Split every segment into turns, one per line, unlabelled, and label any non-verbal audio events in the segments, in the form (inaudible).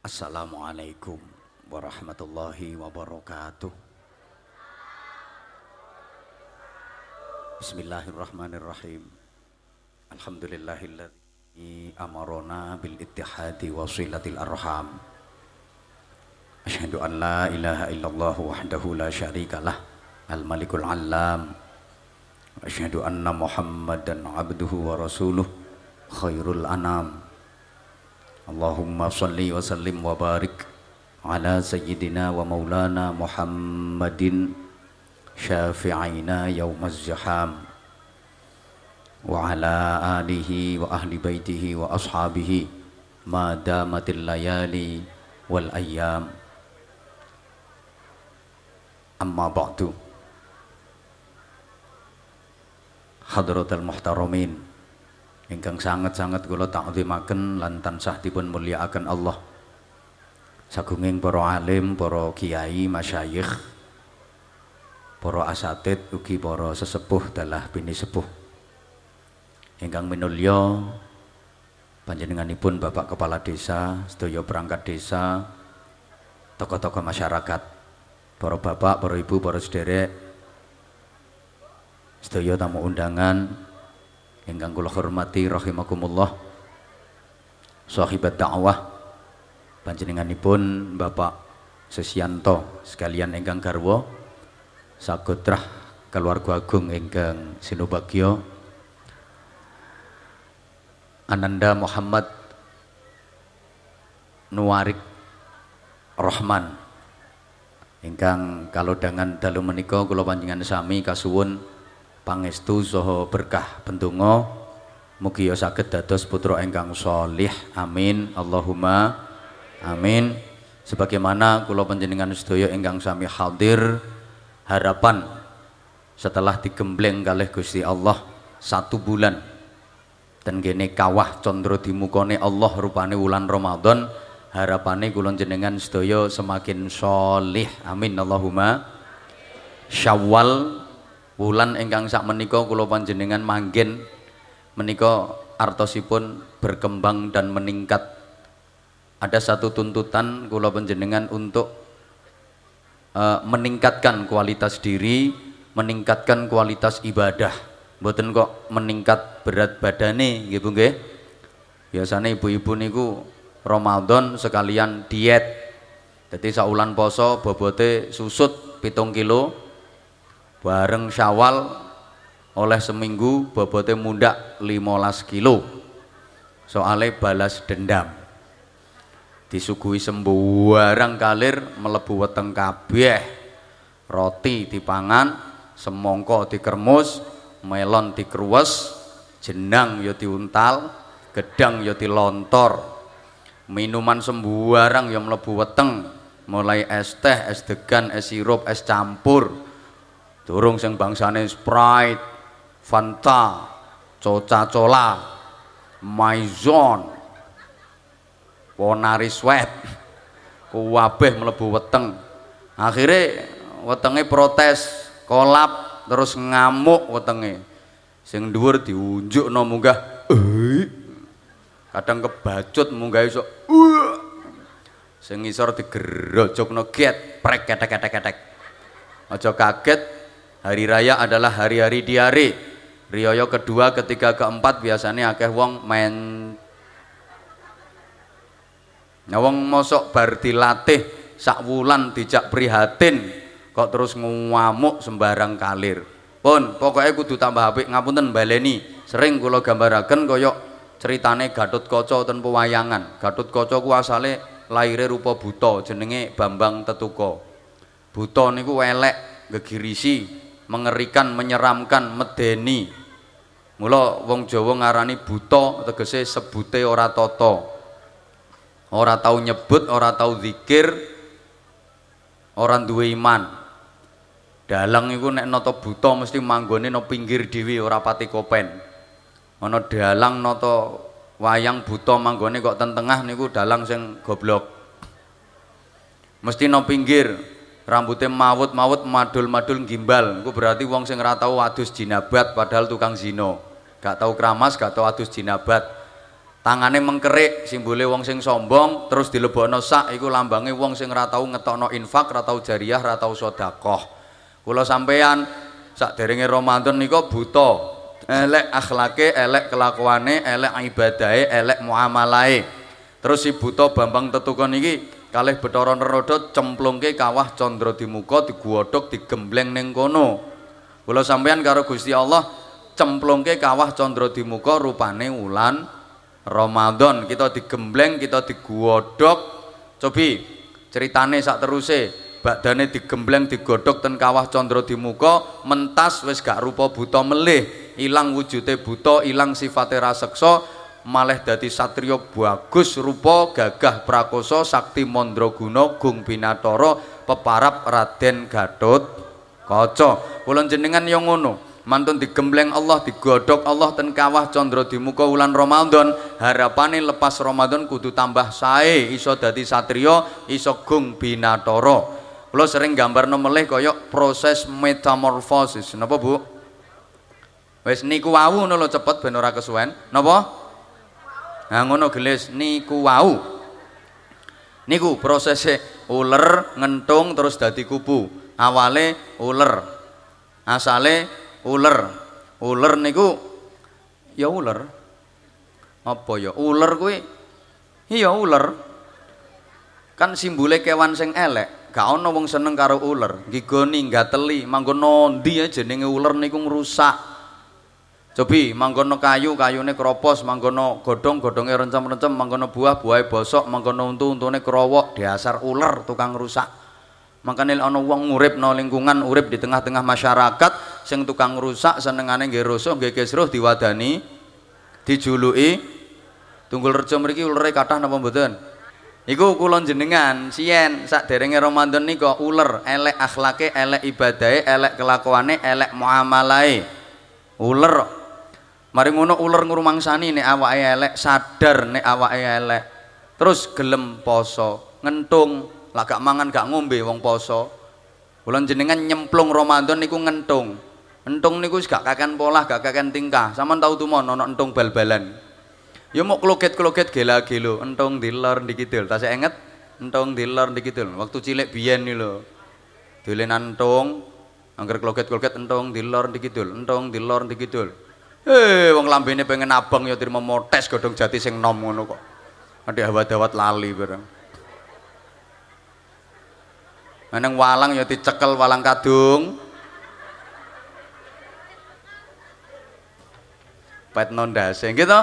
Assalamualaikum warahmatullahi wabarakatuh. Bismillahirrahmanirrahim. Alhamdulillahilladzi amarona bil ittihadi wa silatil arham. Asyhadu an la ilaha illallah wahdahu la syarikalah al malikul allam. Asyhadu anna Muhammadan abduhu wa rasuluh khairul anam. Allahumma salli wa sallim wa barik ala sayyidina wa maulana Muhammadin syafi'ina yaumaz zaham wa ala alihi wa ahli baitihi wa ashabihi ma damatil ingkang sangat-sangat kula takzimaken lan tansah dipun mulyakaken Allah sagunging para alim, para kiai, masyayikh, para asatid ugi para sesepuh dalah bini sepuh. Ingkang minulya panjenenganipun Bapak Kepala Desa, sedaya perangkat desa, tokoh-tokoh masyarakat, para bapak, para ibu, para sederek, sedaya tamu undangan, ingkang kula hormati rahimakumullah sahibat dakwah panjenenganipun Bapak Sesianto sekalian ingkang garwa sagotrah keluarga agung ingkang sinubagya Ananda Muhammad Nuwarik Rahman. Ingkang dengan dalu menika kula panjenengan sami kasuwun pangestu saha berkah pendonga. Mugi ya saged dados putra ingkang sholih amin. Allahumma amin. Sebagaimana kula panjenengan sedaya ingkang sami hadir harapan setelah digembleng kalih Gusti Allah satu bulan dan gene kawah condro dimukone Allah rupane wulan Ramadan harapane kula jenengan sedaya semakin sholih amin. Allahumma Syawal wulan ingkang sak menika kula panjenengan manggen menika artosipun berkembang dan meningkat. Ada satu tuntutan kula panjenengan untuk uh, meningkatkan kualitas diri meningkatkan kualitas ibadah. Mboten kok meningkat berat badane nggih Bu nggih? Biasanya ibu-ibu niku Ramadan sekalian diet. Jadi saulan poso bobote susut pitung kilo bareng syawal oleh seminggu bobotnya mundak 15 kilo. Soalnya balas dendam. Disuguhi sembarang kalir melebu weteng kabeh. Roti dipangan semongko dikermus melon dikeruwes jenang yo diuntal gedang yo dilontor. Minuman sembarang yang melebu weteng mulai es teh, es degan, es sirup, es campur Durung sing bangsane Sprite, Fanta, Coca-Cola, Maison, Ponari Sweat. Kuwabeh mlebu weteng. Akhire wetenge protes, kolap, terus ngamuk wetenge. Sing dhuwur diunjukno munggah. Kadang kebacut munggah iso. Sing ngisor digerojokno get, prek ketek-ketek-ketek. Aja kaget Hari raya adalah hari-hari diare. Rioyo kedua, ketiga, keempat biasanya akeh wong main Nyawang mosok bar dilatih sak wulan dijak prihatin kok terus ngamuk sembarang kalir. Pun pokoknya kudu tambah apik ngapunten baleni. Sering kula gambaraken kaya ceritane Gatut Kaca ten pewayangan. Gatut Kaca ku asale laire rupa buta jenenge Bambang Tetuko. Buta niku elek gegirisi mengerikan, menyeramkan, medeni. Mula wong Jawa ngarani buta tegese sebute ora tata. Ora tau nyebut, ora tau zikir, ora duwe iman. Dalang iku nek nata buta mesti manggone no pinggir dhewe ora pati kopen. Ana dalang nata wayang buta manggone kok ten tengah niku dalang sing goblok. Mesti no pinggir, rambutnya mawut-mawut madul-madul gimbal. Itu berarti wong sing ora tau adus jinabat padahal tukang zino gak tahu keramas gak tahu adus jinabat. Tangane mengkerik simbole wong sing sombong terus dilebokno sak iku lambange wong sing ora tau ngetokno infak ora tau jariah ora tau sedekah. Kula sampeyan sakderenge Ramadan nika buta. Elek akhlake elek kelakuane elek ibadahe elek muamalahe. Terus si buta Bambang Tetukon iki kalih Bathara Naroda cemplungke kawah Candra di muka digodhog digembleng ning kono. Kula sampeyan karo Gusti Allah cemplungke kawah Candra di muka rupane wulan Ramadan. Kita digembleng kita diguodok cobi ceritane sak teruse. Badane digembleng digodok ten kawah condro di muka mentas wis gak rupa buta melih. Ilang wujute buta ilang sifate raseksa malih dadi satrio bagus rupa gagah prakoso sakti mandraguna gung binatara peparap Raden Gatut Kaca. Kula jenengan yo ngono. Mantun digembleng Allah digodok Allah ten kawah condro di muka wulan Ramadan. Harapane lepas Ramadan kudu tambah sae iso dadi satrio iso gung binatoro kula sering gambar melih kaya proses metamorfosis. Napa Bu? Wis niku wau ngono cepet ben ora kesuwen. Napa nah ngono gelis. Niku wau. Niku prosese uler ngentung terus dadi kupu awale uler. Asale uler. Uler niku ya uler. Apa ya? Uler kuwi? Iya uler. Kan simbole kewan sing elek. Gak ana wong seneng karo uler. Nggigoni gateli manggon ndi ya jenenge uler niku ngrusak Cobi manggono kayu, kayune kropos, manggono godhong, godhonge rencem-rencem, manggono buah, buahe bosok, manggono untu, untune krowok, dasar uler tukang rusak. Makanya ana wong urip no lingkungan urip di tengah-tengah masyarakat sing tukang rusak senengane nggih rusuh nggih kisruh diwadani dijuluki tunggul rejo mriki ulere kathah napa mboten? Iku kula jenengan sien sakderenge Ramadan nika uler elek akhlake elek ibadahe elek kelakuane elek muamalahe. Uler mari ngono uler ngrumangsani nek awake elek sadar nek awake elek. Terus gelem poso ngentung. Lah gak mangan gak ngombe wong poso. Bulan jenengan nyemplung Ramadan niku ngentung. Entung niku gak kakan pola gak kakan tingkah. Sama tahu tuh mau nono entung bal-balan. Ya mau kloket-kloket gela-gelo. Entung dilor dikidul tak saya inget entung dilor dikidul waktu cilik biyen nih lo dolenan entung angker kloket-kloket entung dilor dikidul entung dilor dikidul eh wong lambene pengen abang ya terima motes godong jati sing nom ngono kok ada hawa-dawat lali bareng Meneng walang ya dicekel walang kadung. Pet nondase gitu.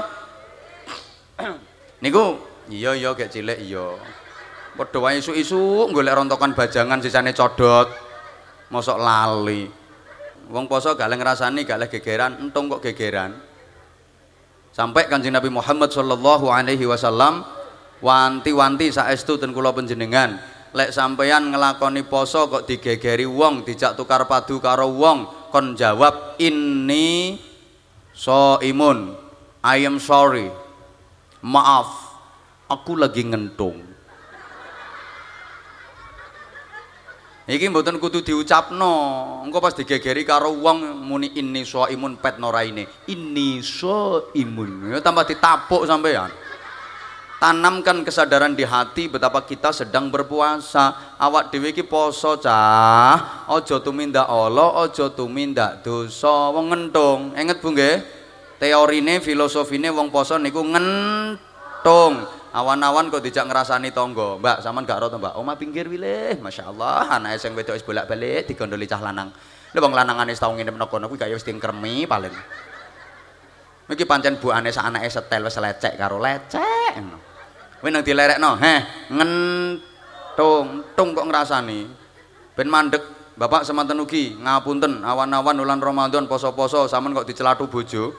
Niku iya iya gek cilik iya. Padha wae isu-isu golek rontokan bajangan sisane codot. Mosok lali. Wong poso gak le ngrasani gak le gegeran, entung kok gegeran. Sampai Kanjeng Nabi Muhammad sallallahu alaihi wasallam wanti-wanti saestu ten kula panjenengan lek sampeyan ngelakoni poso kok digegeri wong dijak tukar padu karo wong kon jawab ini so imun I am sorry maaf aku lagi ngentung iki mboten kudu diucapno. Engko pas digegeri karo wong muni so imun pet noraine ini so imun ya tambah ditapuk sampeyan. Tanamkan kesadaran di hati betapa kita sedang berpuasa. Awak dewi ki poso cah. Ojo tumindak Allah ojo tumindak dosa. Wong ngentung. Inget bu nggih? Teorine filosofine wong poso niku ngentung awan-awan kok dijak ngerasani tonggo mbak zaman gak roto mbak oma pinggir wileh masya Allah anak yang wedok bolak balik digondoli cah lanang lu bang lanangane setahun ini menokon aku kayak wis kremi paling Miki pancen bu ane sa anake setel wis lecek karo lecek. Kowe nang dilerekno, heh, ngentung, tung kok ngrasani. Ben mandek Bapak semanten ugi ngapunten awan-awan bulan Ramadan poso-poso sampean kok dicelatu bojo.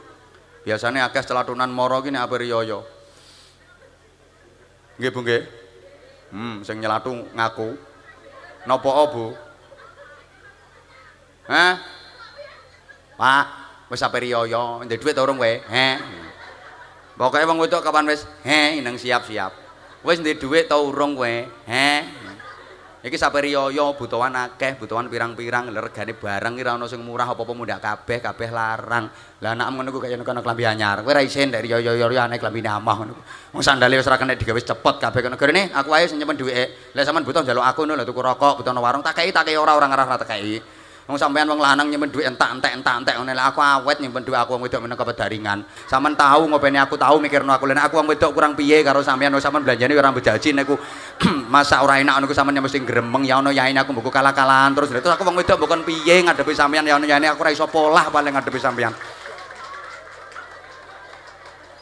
Biasane akeh celatunan moro ki nek ape riyo. Nggih Bu nggih. Hmm, sing nyelatu ngaku. Napa Bu? Hah? Pak, wis ape riyo, ndek dhuwit urung kowe? Heh. Pokoknya wong wedok kapan wis he nang siap-siap. Wis ndek dhuwit ta urung kowe? He. Iki sape riyo butuhan akeh, butuhan pirang-pirang, regane barang ora ono sing murah apa-apa mundak kabeh, kabeh larang. Lah anakmu ngono ku kaya kono klambi anyar. Kowe ra isin ndek riyo-riyo aneh klambi amah ngono. Wong sandale wis ora kena digawe cepet kabeh kono. Gerene aku ae sing nyimpen duwike. Lah sampean butuh njaluk aku ngono lho tuku rokok, butuh warung tak kei tak kei ora ora ngarah tak kei. Wong sampean wong lanang nyimpen dhuwit entak-entek entak-entek ngene aku awet nyimpen dhuwit aku wong wedok meneka pedaringan. Sampean tahu ngopeni aku tahu mikirno aku lha aku wong wedok kurang piye karo sampean wong sampean belanjane ora bejaji niku (clears throat) masa ora enak niku sampean mesti gremeng ya ono yaine aku mbuku kalah-kalahan terus terus aku wong wedok bukan piye ngadepi sampean ya ono yaine aku ora iso polah paling ngadepi sampean.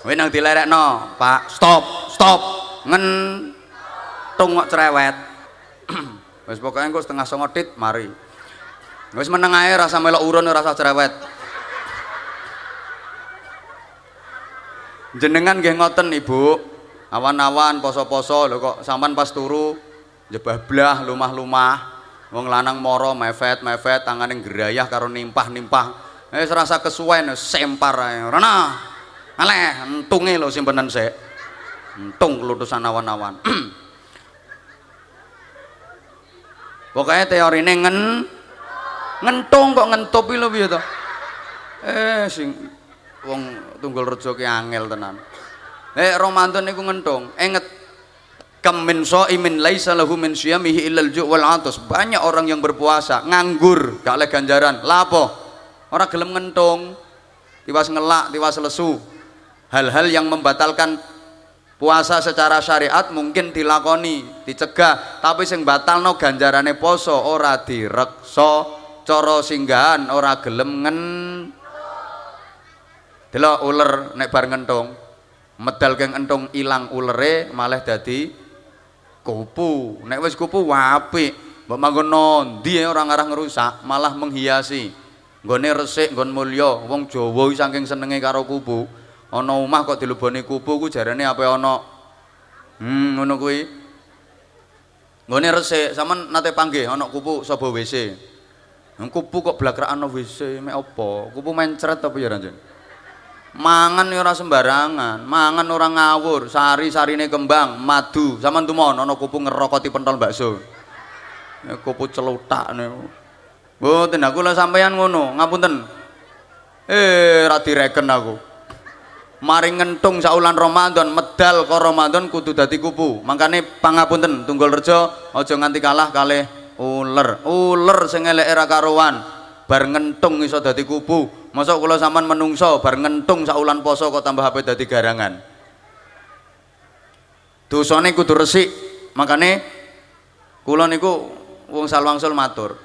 Kowe nang dilerekno, Pak. Stop, stop. Ngen tungok cerewet. (clears throat) Wis pokoke engko setengah songo tit mari. Wis meneng ae rasa melok urun rasa cerewet. Jenengan nggih ngoten Ibu. Awan-awan poso-poso lho kok sampean pas turu jebablah lumah-lumah. Wong lanang moro mefet mefet tangane gerayah karo nimpah-nimpah. Wis rasa kesuwen sempar ae. Rana. Aleh entunge lho simpenan sik. Entung kelutusan awan-awan. (clears throat) Pokoknya teorine ngen ngentung kok ngentup lho piye to? Eh sing wong tunggul rejo ki angel tenan. Eh Ramadan niku ngentung. Inget kam min shaimin laisa lahu min siyamihi illal ju' wal atas banyak orang yang berpuasa nganggur gak oleh ganjaran. Lapo orang gelem ngentung. Tiwas ngelak tiwas lesu. Hal-hal yang membatalkan puasa secara syariat mungkin dilakoni dicegah. Tapi sing batalno ganjarane poso ora direksa cara singgahan ora gelem ngen. Delok uler nek bar ngentung. Medal keng entung ilang ulere malah dadi kupu. Nek wis kupu apik mbok manggon nondi ora ngarah ngerusak malah menghiasi. Nggone resik nggon mulya. Wong Jawa saking senenge karo kupu. Ana omah kok dileboni kupu ku jarane apa ana? Hmm ngono kuwi. Nggone resik sampean nate panggih ana kupu sapa WC kupu kok blakrakan WC mek apa? Kupu mencret apa ya Ranjen? Mangan ya ora sembarangan, mangan ora ngawur, sari-sarine kembang, madu. Sampeyan tumono ana kupu ngerokoti pentol bakso. Ya kupu celutak niku. Mboten aku lho sampeyan ngono, ngapunten. Eh, ra direken aku. Mari ngentung saulan Ramadan, medal karo Ramadan kudu dadi kupu. Mangkane pangapunten Tunggul Rejo aja nganti kalah kalih uler uler sing eleke ra karuan. Bar ngentung iso dadi kubu. Mosok kula sampean menungso bar ngentung saulan poso kok tambah HP dadi garangan. Dosane kudu resik. Makane kula niku wong salwangsul matur.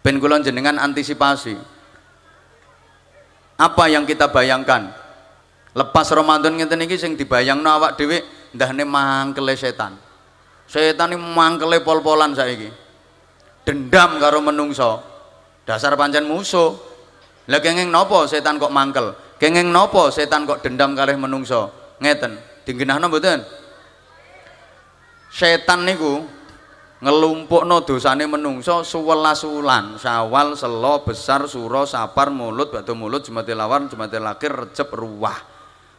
Ben kula jenengan antisipasi. Apa yang kita bayangkan? Lepas Ramadan ngeten iki sing dibayangno awak dhewe ndahne mangkele setan setan ini mangkele pol-polan saiki. Dendam karo menungso. Dasar pancen musuh. Lah kenging nopo setan kok mangkel? Kenging nopo setan kok dendam kalih menungso? Ngeten. Dinggenahno mboten? Setan niku ngelumpukno dosane menungso suwelas wulan Syawal, Selo, Besar, Suro, Sapar, Mulut, Batu Mulut, Jumatil Awal, Jumatil Akhir, Recep, Ruwah.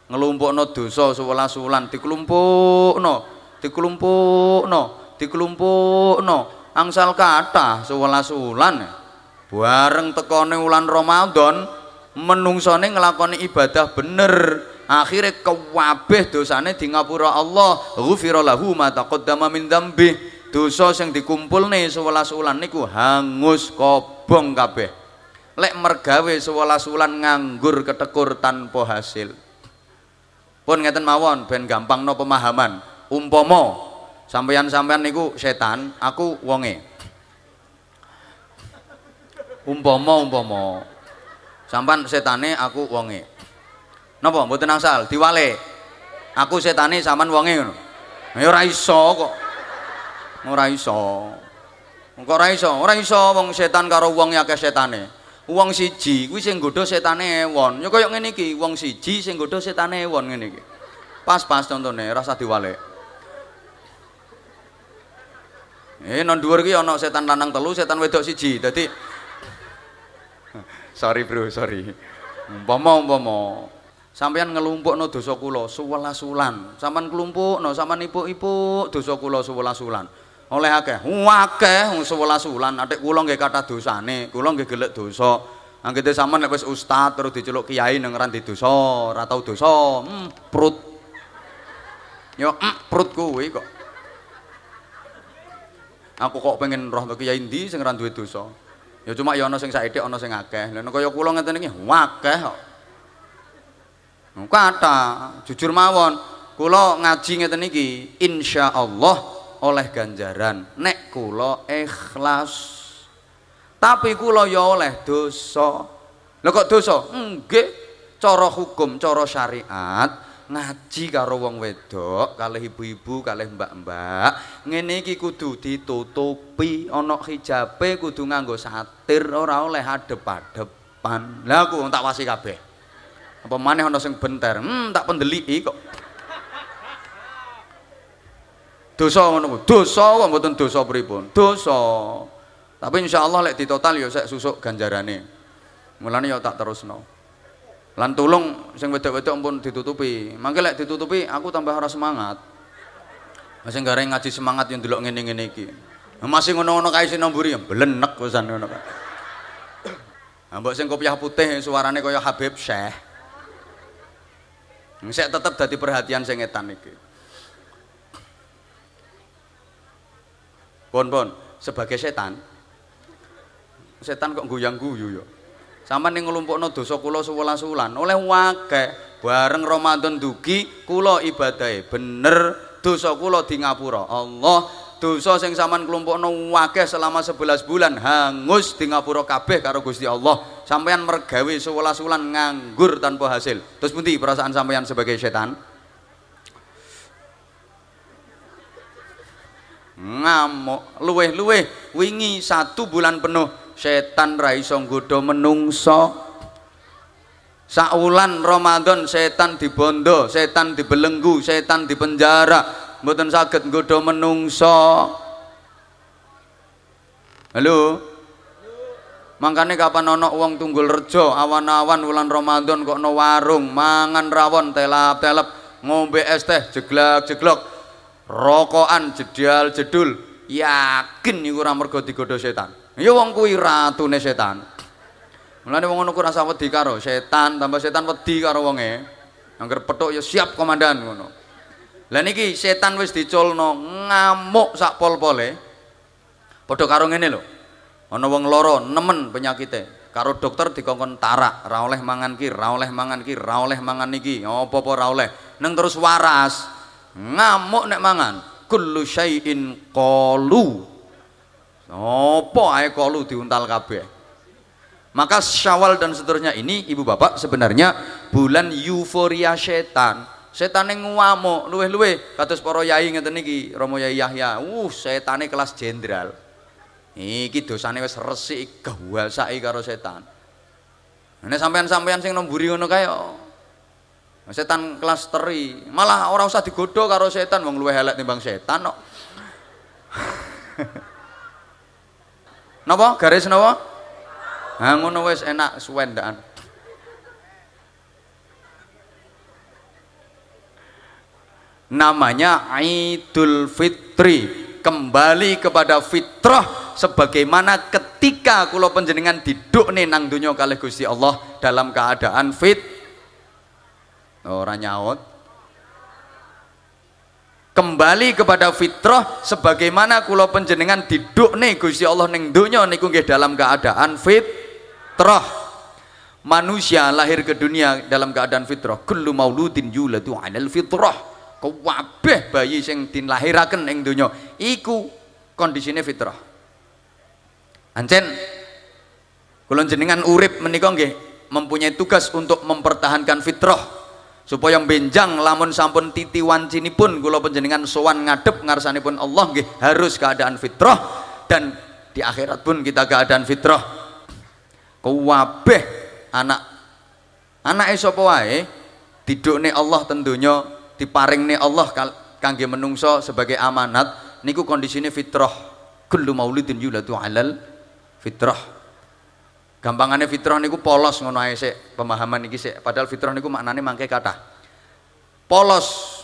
Ngelumpukno dosa suwelas wulan dikelumpukno dikelumpukno dikelumpukno. Angsal kata sewelas wulan bareng tekone wulan Ramadan menungsone nglakoni ibadah bener. Akhirnya kewabeh dosane di ngapura Allah. Ghufira lahu ma taqaddama min dzambi dosa sing dikumpulne sewelas wulan niku hangus kobong kabeh. Lek mergawe sewelas wulan nganggur ketekur tanpa hasil. Pun ngeten mawon ben gampang no pemahaman umpama sampeyan-sampeyan niku setan, aku wonge. Umpama umpama. Sampeyan setane, aku wonge. Napa mboten asal diwale. Aku setane sampean wonge ngono. Ya ora iso kok. Ora iso. Kok ora iso? Ora iso wong setan karo wong akeh setane. Wong siji kuwi sing nggodha setane ewon. Ya kaya ngene iki, wong siji sing nggodha setane ewon ngene iki. Pas-pas contone, rasa diwale. Eh non dhuwur ki ana setan lanang telu, setan wedok siji. Dadi Sorry bro, sorry. Umpama umpama sampeyan ngelumpukno dosa kula 11 wulan. Sampeyan kelumpukno, sampeyan ipuk-ipuk dosa kula 11 wulan. oleh akeh akeh wong 11 wulan atik kula nggih kathah dosane kula nggih gelek dosa anggete sampean nek wis ustaz terus diceluk kiai nang randi dosa ora tau dosa hmm, prut yo mm, prut kuwi kok aku kok pengen roh kiai ndi sing ora duwe dosa? Ya cuma ya ana sing saithik ana sing akeh. Lha kaya kula ngeten iki akeh kok. Kata jujur mawon kula ngaji ngeten iki insyaallah oleh ganjaran. Nek kula ikhlas. Tapi kula ya oleh dosa. Lho kok dosa? Nggih cara hukum cara syariat ngaji karo wong wedok kalih ibu-ibu kalih mbak-mbak. Ngene iki kudu ditutupi ana hijabe kudu nganggo satir ora oleh adep-adepan. Lha aku tak wasi kabeh. Apa maneh ana sing benter? Hmm tak pendeliki kok. Dosa ngono kuwi. Dosa kok mboten dosa pripun? Dosa. Tapi insyaallah lek ditotal ya sek susuk ganjarane. Mulane ya tak terusno lan tulung sing wedok-wedok pun ditutupi mangke lek ditutupi aku tambah ora semangat masih gak ngaji semangat yang dulu ngene-ngene iki masih ngono-ngono kae sing nomburi ya blenek wisan ngono kan mbok sing kopiah putih suarane kaya Habib Syekh Sek tetep dadi perhatian sing etan iki. Pun sebagai setan. Setan kok guyang-guyu ya. Sampeyan ning nglumpukno dosa kula 11 wulan oleh wake bareng Ramadan dugi kula ibadahe bener dosa kula di ngapura. Allah dosa sing sampean klumpukno wakeh selama 11 bulan hangus di ngapura kabeh karo Gusti Allah. Sampeyan mergawe 11 wulan nganggur tanpa hasil. Terus pundi perasaan sampeyan sebagai setan? ngamuk luweh-luweh wingi satu bulan penuh setan ra iso nggodha menungso saulan Ramadan setan dibondo setan dibelenggu setan dipenjara. Mboten saged nggodha menungso halo? Mangkane kapan ana wong tunggul rejo awan-awan wulan Ramadan kok no warung mangan rawon telap-telep ngombe es teh jeglak-jeglok rokokan jedal jedul yakin iku ora mergo digodha setan ya wong kuwi ratune setan. Mulane wong ngono rasa wedi karo setan tambah setan wedi karo wonge. Angger petuk ya siap komandan ngono. Lah niki setan wis diculno ngamuk sak pol-pole. Padha karo ngene lho. Ana wong loro nemen penyakite. Karo dokter dikongkon tarak ra oleh mangan ki ra oleh mangan ki ra oleh mangan niki. Apa-apa ra oleh. Neng terus waras ngamuk nek mangan. Kullu syai'in qalu apa ae qalu diuntal kabeh? Maka Syawal dan seterusnya ini ibu bapak sebenarnya bulan euforia setan. Setan yang ngamuk luweh-luweh. Kados para yai ngeten iki Romo Yai Yahya. Uh setane kelas jenderal iki dosane wis resik gawasake karo setan. Nek sampean-sampean sing nomburi ngono kae setan kelas teri. Malah orang usah digodo karo setan wong luwih elek timbang setan kok napa? Garis napa? Ha ngono wis enak suwendakan. Namanya Idul Fitri. Kembali kepada fitrah sebagaimana ketika kula panjenengan diduk nih nang dunya kalih Gusti Allah dalam keadaan fit. Orang nyaut kembali kepada fitrah sebagaimana kula penjenengan diduk nih Gusti Allah ning donya niku nggih dalam keadaan fitrah. Manusia lahir ke dunia dalam keadaan fitrah. Kullu mauludin yuladu 'alal fitrah. Kabeh bayi sing dilahiraken ing donya. Iku kondisine fitrah. Ancen kula jenengan urip menika nggih mempunyai tugas untuk mempertahankan fitrah supaya benjang lamun sampun titi pun kula panjenengan sowan ngadep ngarsanipun Allah nggih harus keadaan fitrah. Dan di akhirat pun kita keadaan fitrah. Kabeh anak anak sapa wae? Didukne Allah tentunya diparingne Allah kangge menungso sebagai amanat. Niku kondisine fitrah. Kullu maulidin yuladu alal fitrah Gampangane fitrah niku polos ngono ae sik, pemahaman iki sik. Padahal fitrah niku maknane mangke kathah. Polos.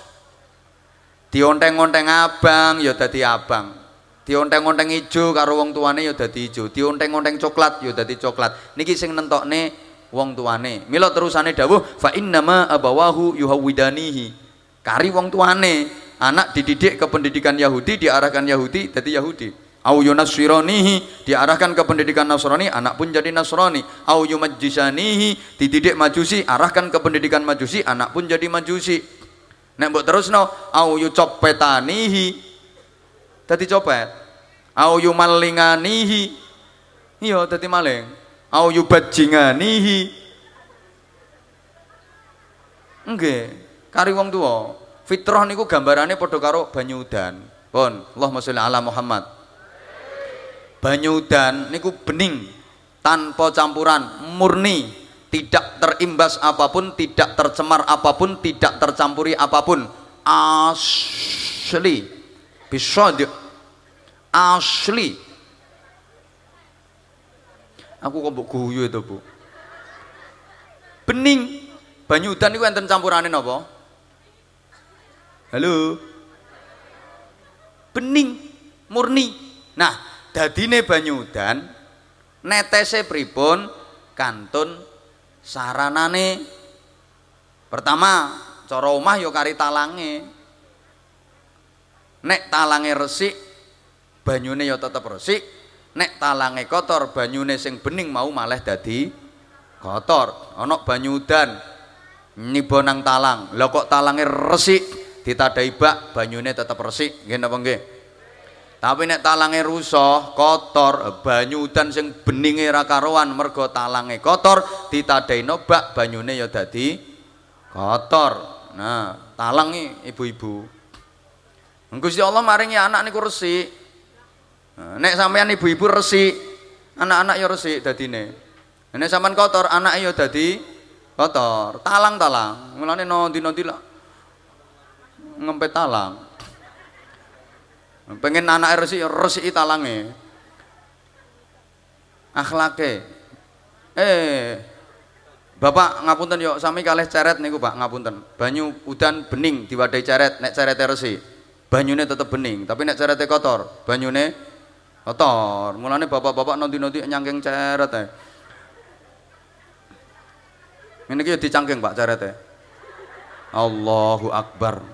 Dionteng-onteng abang ya dadi abang. dionteng-onteng ijo karo wong tuane ya dadi ijo dionteng-onteng coklat ya dadi coklat niki sing nentokne wong tuane mila terusane dawuh fa innama abawahu yuhawidanihi kari wong tuane anak dididik ke pendidikan Yahudi diarahkan Yahudi jadi Yahudi au yunasironihi diarahkan ke pendidikan Nasrani anak pun jadi Nasrani. Au yumajjisanihi dididik Majusi arahkan ke pendidikan Majusi anak pun jadi Majusi. Nek mbok terusno au yucopetanihi dadi copet. Au yumallinganihi iya dadi maling. Au yubajinganihi nggih kari wong tua fitrah niku gambarane padha karo banyu udan. Pun Allahumma sholli ala Muhammad banyu udan niku bening tanpa campuran murni tidak terimbas apa pun tidak tercemar apa pun tidak tercampuri apa pun. Asli. Bisadiq asli. Aku kok guyu itu bu? Bening. Banyu udan itu enten campurane napa? Halo? Bening murni. Nah dadine banyu udan netese pripun kantun saranane? Pertama cara omah ya kari talange. Nek talange resik banyune ya tetep resik. Nek talange kotor banyune sing bening mau malah dadi kotor. Ana banyu udan niba nang talang. Lha kok talange resik ditadai bak banyune tetep resik. Nggih napa nggih tapi nek talange rusak kotor banyu udan sing beninge ra karuan mergo talange kotor ditadai bak banyune ya dadi kotor nah talang ibu-ibu Gusti Allah maringi anak niku resik. Nek sampean ibu-ibu resik, anak-anak ya resik dadine. Nek sampean kotor, anak ya dadi kotor. Talang-talang. Mulane nondi-nondi lah ngempet talang. Pengen anak resik, ya resiki talange. Akhlake. Eh, Bapak ngapunten yuk sami kalih ceret niku Pak ngapunten. Banyu udan bening diwadahi ceret nek cerete resik banyune tetep bening tapi nek cerete kotor banyune kotor mulane bapak-bapak nanti-nanti nyangking ceret ae ini ki dicangking Pak cerete Allahu Akbar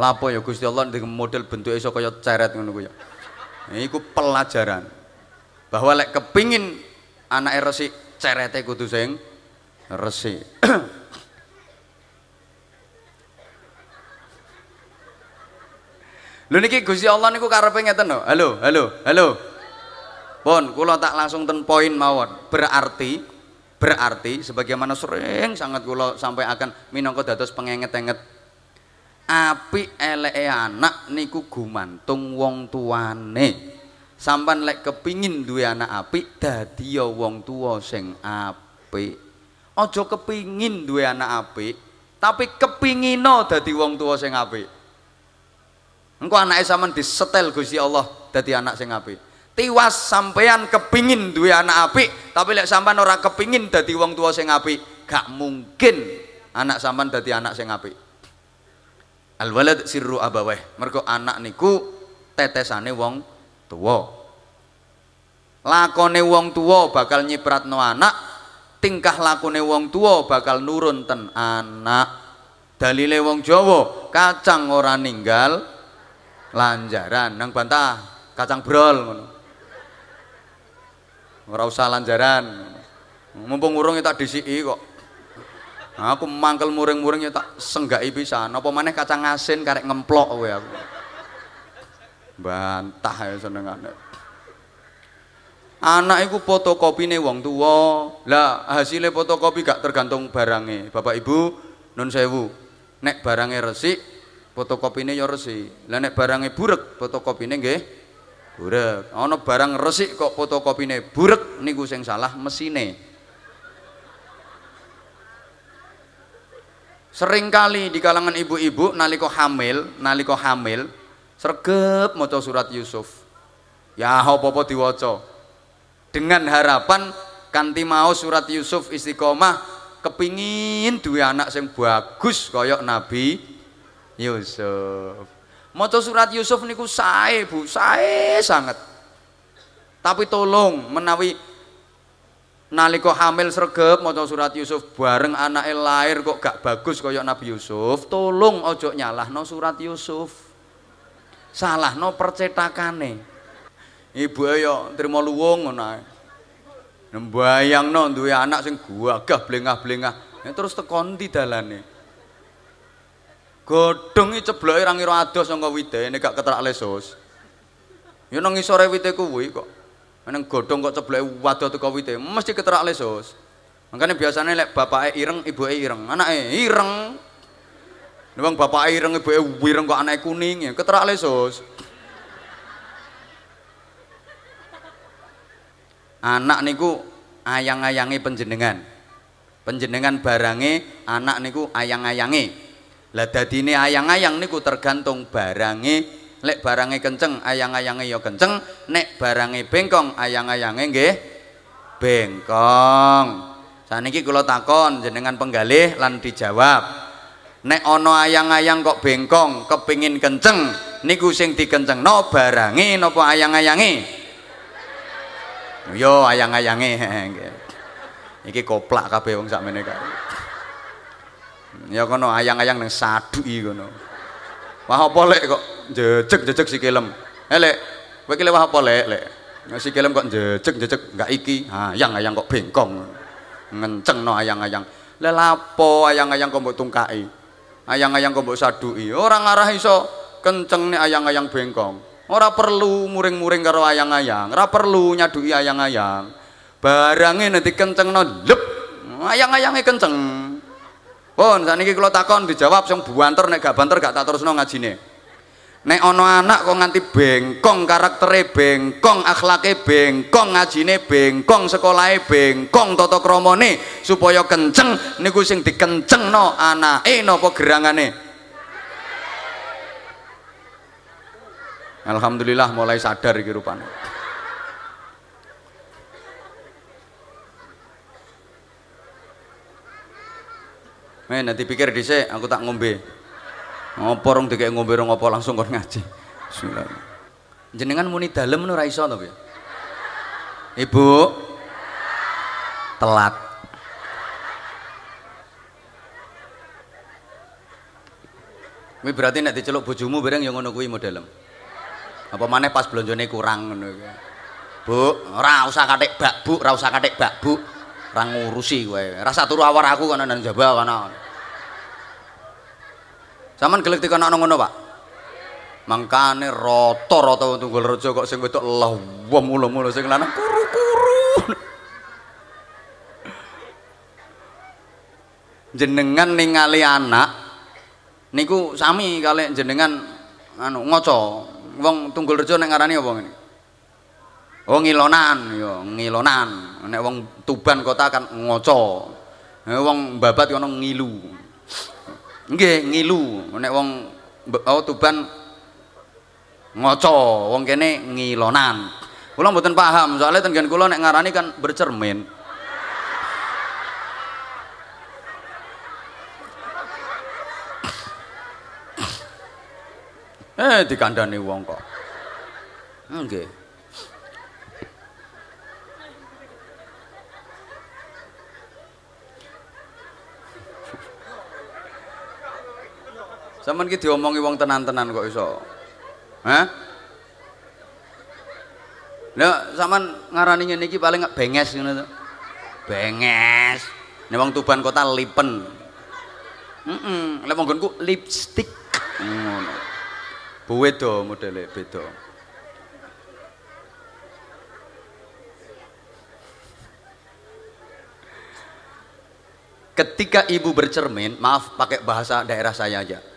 lapo ya Gusti Allah dengan model bentuk iso kaya ceret ngono ku ya iku pelajaran bahwa lek kepingin anak resik cerete kudu sing resik Lho niki Gusti Allah niku karepe ngeten lho. Halo, halo, halo. Pun kula tak langsung ten poin mawon. Berarti berarti sebagaimana sering sangat kula akan minangka dados pengenget-enget api eleke anak niku gumantung wong tuane. Sampan lek kepingin duwe anak apik dadi ya wong tuwa sing apik. Aja kepingin duwe anak apik, tapi kepingino dadi wong tuwa sing apik. Engko anake sampean disetel Gusti Allah dadi anak sing apik. Tiwas sampean kepingin duwe anak apik, tapi lek sampean ora kepingin dadi wong tua sing apik, gak mungkin anak sampean dadi anak sing apik. Al walad sirru abaweh. Mergo anak niku tetesane wong tua. Lakone wong tua bakal nyipratno anak, tingkah lakune wong tua bakal nurun ten anak. Dalile wong Jawa, kacang ora ninggal, lanjaran nang bantah kacang brol ngono ora usah lanjaran mumpung urung tak disiki kok aku mangkel muring-muring ya tak senggaki pisan apa maneh kacang asin karek ngemplok kowe aku bantah ya senengane anak iku fotokopine wong tua lah hasilnya fotokopi gak tergantung barangnya bapak ibu nun sewu nek barangnya resik fotokopine ya resik. Lah nek barange burek, fotokopine nggih burek. Ana barang resik kok fotokopine burek niku sing salah mesine. Seringkali di kalangan ibu-ibu nalika hamil, nalika hamil sregep maca surat Yusuf. Ya apa-apa diwaca. Dengan harapan kanthi mau surat Yusuf istiqomah kepingin duwe anak sing bagus kaya Nabi Yusuf maca surat Yusuf niku sae Bu sae sangat tapi tolong menawi nalika hamil sregep maca surat Yusuf bareng anake lahir kok gak bagus kaya Nabi Yusuf tolong ojo nyalahno surat Yusuf. Salahno percetakane. Ibu yo trimo luwung ngono ae. Nembayangno duwe anak sing gagah blengah-blengah. Ya terus tekon di dalane? Godhong iki cebloke ra ngira ados saka wite nek gak ketrak lesus. Ya nang ngisore wite kuwi kok nang godhong kok cebloke wado teko wite mesti ketrak lesus makanya biasanya lek bapake ireng ibuke ireng anake ireng Wong bapak ireng ibuke wireng kok anake kuning ya ketrak lesus. Anak niku ayang-ayange penjenengan. Penjenengan barange anak niku ayang-ayange. Lah dadine ayang-ayang niku tergantung barange. Lek barange kenceng, ayang-ayange ya kenceng. Nek barange bengkong, ayang-ayange nggih bengkong. Saniki kula takon jenengan penggalih lan dijawab. Nek ana ayang-ayang kok bengkong kepingin kenceng niku sing dikencengno barange napa ayang-ayange? Yo ayang-ayange. (laughs) Iki koplak kabeh wong sakmene kae ya kono ayang-ayang nang saduki kono. Wah apa lek kok jejeg-jejeg sikilem elek eh, kowe iki wah apa lek? Lek sikilem kok jejeg-jejeg enggak iki? Ayang-ayang kok bengkong. Ngencengno ayang-ayang. Lha lapo ayang-ayang kok mbok tungkai ayang-ayang kok mbok saduki? Ora ngarah iso kenceng nih ayang-ayang bengkong. Ora perlu muring-muring karo ayang-ayang. Ora perlu nyaduki ayang-ayang. Barangnya nanti kenceng no lep ayang-ayangnya kenceng. Pun saat ini kalau takon dijawab yang buanter nek gak banter gak tak terus no ngajine nek ono anak kok nganti bengkong karaktere bengkong akhlake bengkong ngajine bengkong sekolahe bengkong tata kramane supaya kenceng niku sing dikencengno anake napa gerangane Alhamdulillah mulai sadar iki rupane Eh nanti pikir dhisik aku tak ngombe. Ngopo rong dikek ngombe apa langsung kon ngaji. Bismillah. Jenengan muni dalem ora iso to, Ibu. Telat. Kuwi berarti nek diceluk bojomu bareng ya ngono kuwi modelem. Apa maneh pas blonjone kurang ngono. Bu, ora usah katik bak, Bu, ora usah katik bak, Bu. Ora ngurusi kowe. Rasa turu awar aku kana nang jaba kana. Saman gelek dikono ngono, Pak. Mangkane rata-rata wong Tunggal Reja kok sing wedok lawom mulu-mulu sing lanang kuru-kuru. (laughs) Jenengan ningali anak niku sami kali jenengan anu ngaca. Wong Tunggul Reja nek ngarani apa ngene? Oh ngilonan ya, ngilonan. Nek wong Tuban kota kan ngaca. Wong Babat kono ngilu. Nggih, ngilu. Nek wong oh, Tuban ngoco, wong kene ngilonan. Kula mboten paham, soalnya tenggen kula nek ngarani kan bercermin. eh dikandani wong kok. Nggih. Sampeyan ki diomongi wong tenan-tenan kok iso. Hah? Lah sampean ngarani ngene iki paling benges ngono to. Benges. Nek wong Tuban kota lipen. Heeh, lek monggonku lipstick. Ngono. Beda modele beda. Ketika ibu bercermin, maaf pakai bahasa daerah saya aja.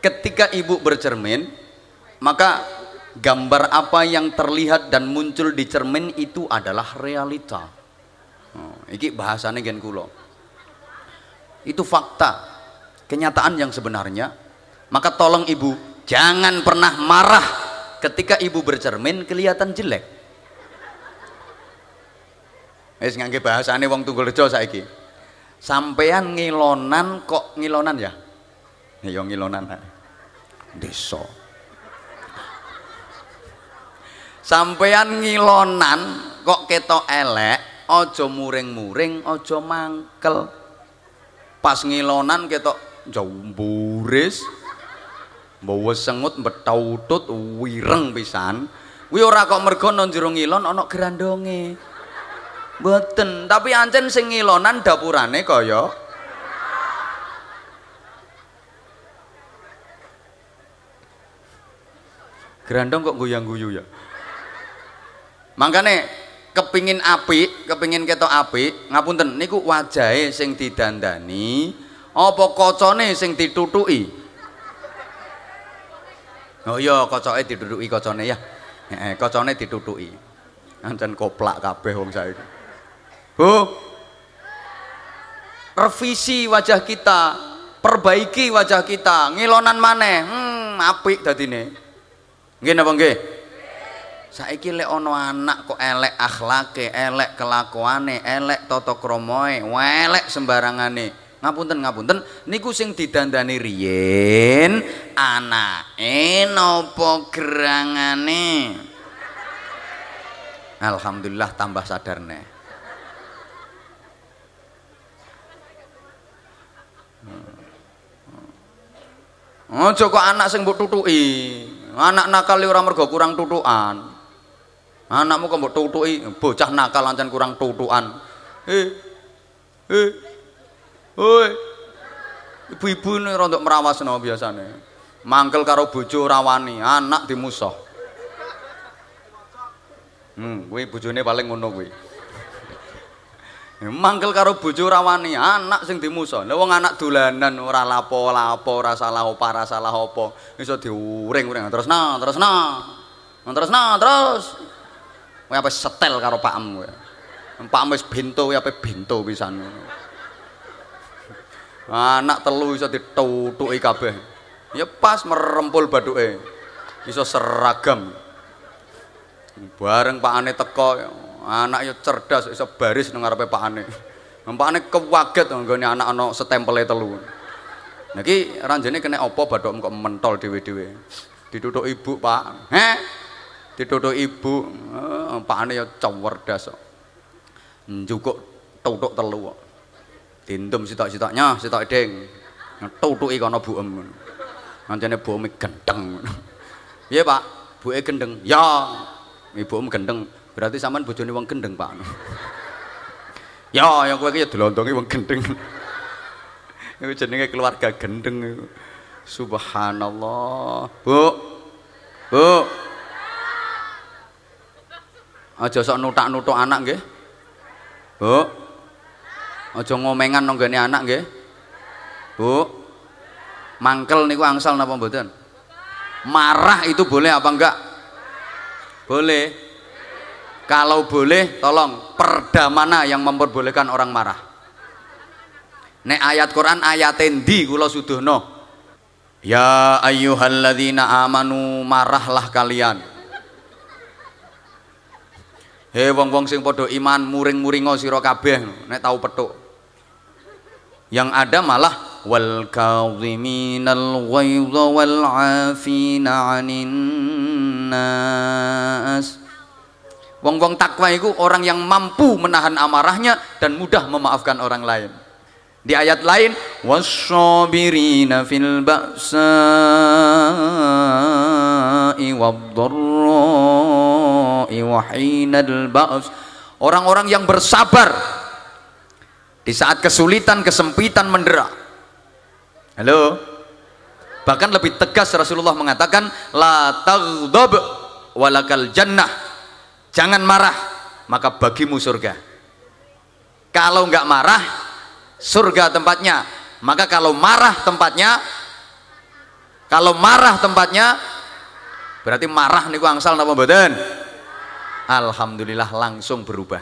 Ketika ibu bercermin maka gambar apa yang terlihat dan muncul di cermin itu adalah realita. Oh, ini bahasanya gen kulo itu fakta kenyataan yang sebenarnya. Maka tolong ibu jangan pernah marah ketika ibu bercermin kelihatan jelek. Wis ngangge bahasane wong tunggul rejo saiki. Sampean ngilonan kok ngilonan ya? Ya ngilonan desa. Sampean ngilonan kok ketok elek aja muring-muring aja mangkel. Pas ngilonan ketok jauburis bawa sengut betautut wireng pisan. Kuwi ora kok mergo nang jero ngilon ana grandonge mboten tapi ancen sing ngilonan dapurane kaya grandong kok goyang-guyu ya makanya kepingin api kepingin ketok api ngapunten niku wajahe sing didandani apa kocone sing ditutuki Oh iya, kocoke ditutuki kocone ya. Heeh, kocone ditutuki. Ancen koplak kabeh wong saiki. Bu. Revisi wajah kita, perbaiki wajah kita, ngilonan maneh. Hmm, apik dadine. Nggih napa nggih? Saiki lek ana anak kok elek akhlake, elek kelakuane, elek tata kramae, elek sembarangane. Ngapunten ngapunten. Niku sing didandani riyen anake napa gerangane? Alhamdulillah tambah sadar nih Ojo kok anak sing mbok tutuki. Anak nakal ora mergo kurang tutukan. Anakmu kok mbok tutuki, bocah nakal ancen kurang tutukan. Eh. Eh. Hoi. Ibu-ibu ini rontok merawasno biasane. Mangkel karo bojo rawani, anak dimusuh. Hmm, kuwi bojone paling ngono kuwi. Mangkel karo bojo rawani, anak sing dimusuh. Lah wong anak dolanan ora lapo-lapo, ora salah apa, ora salah apa, iso diuring-uring. Terus nah, terus nah. Terus nah, terus. Kowe apa setel karo pakmu kowe. Pakmu wis bento kowe apa bento pisan anak telu iso ditutuki kabeh ya pas merempul baduke iso seragam bareng Pak Ane teko anak ya cerdas iso baris nang ngarepe Pak Ane Pak Ane kewaget nggone anak ana setempele telu Niki ranjene kena apa badhok kok mentol dhewe-dhewe. Ditutuk ibu, Pak. Heh. Ditutuk ibu. Eh, Pak Ane ya cerdas kok. Njukuk tutuk telu kok. dindum sitok-sitoknya sitok ding tutuki kono buem ngancene bueme gendeng iya pak buke gendeng ya ibu gendeng berarti sampean bojone wong gendeng pak (laughs) ya yang kowe iki ya dilondongi wong gendeng (laughs) iku jenenge keluarga gendeng subhanallah bu bu aja sok nutak-nutuk anak nggih bu Aja ngomengan nang gone anak nggih. Bu. Mangkel niku angsal napa mboten? Marah itu boleh apa enggak? Boleh. Kalau boleh, tolong perda mana yang memperbolehkan orang marah? Nek ayat Quran ayat endi kula suduhno? Ya ayyuhalladzina amanu marahlah kalian. He wong-wong sing padha iman muring-muringa sira kabeh nek tau petuk. Yang ada malah wal kadhiminal ghaidha wal 'afina 'anil nas. Wong-wong takwa itu orang yang mampu menahan amarahnya dan mudah memaafkan orang lain. Di ayat lain wasyabirina fil ba'sa'i wad-dharra'i wa hinal ba's. Orang-orang yang bersabar di saat kesulitan, kesempitan mendera. Halo. Bahkan lebih tegas Rasulullah mengatakan la taghdab walakal jannah. Jangan marah, maka bagimu surga. Kalau enggak marah, surga tempatnya. Maka kalau marah tempatnya kalau marah tempatnya berarti marah niku angsal napa mboten? Alhamdulillah langsung berubah.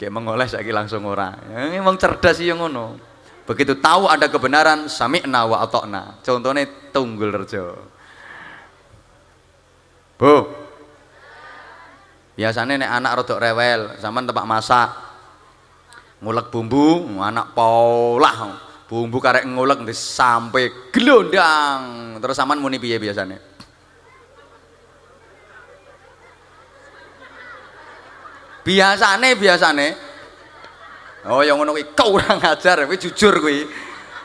Kayak mengoles lagi langsung ora. Emang cerdas sih yang ngono. Begitu tahu ada kebenaran sami'na wa atokna. Contohnya tunggul rejo. Bu biasanya nek anak rodok rewel zaman tempat masak ngulek bumbu anak polah bumbu karek ngulek sampai gelondang. Terus aman muni piye biasanya biasane biasane. Oh yang ngono kuwi kurang ajar. Kuwi jujur kuwi.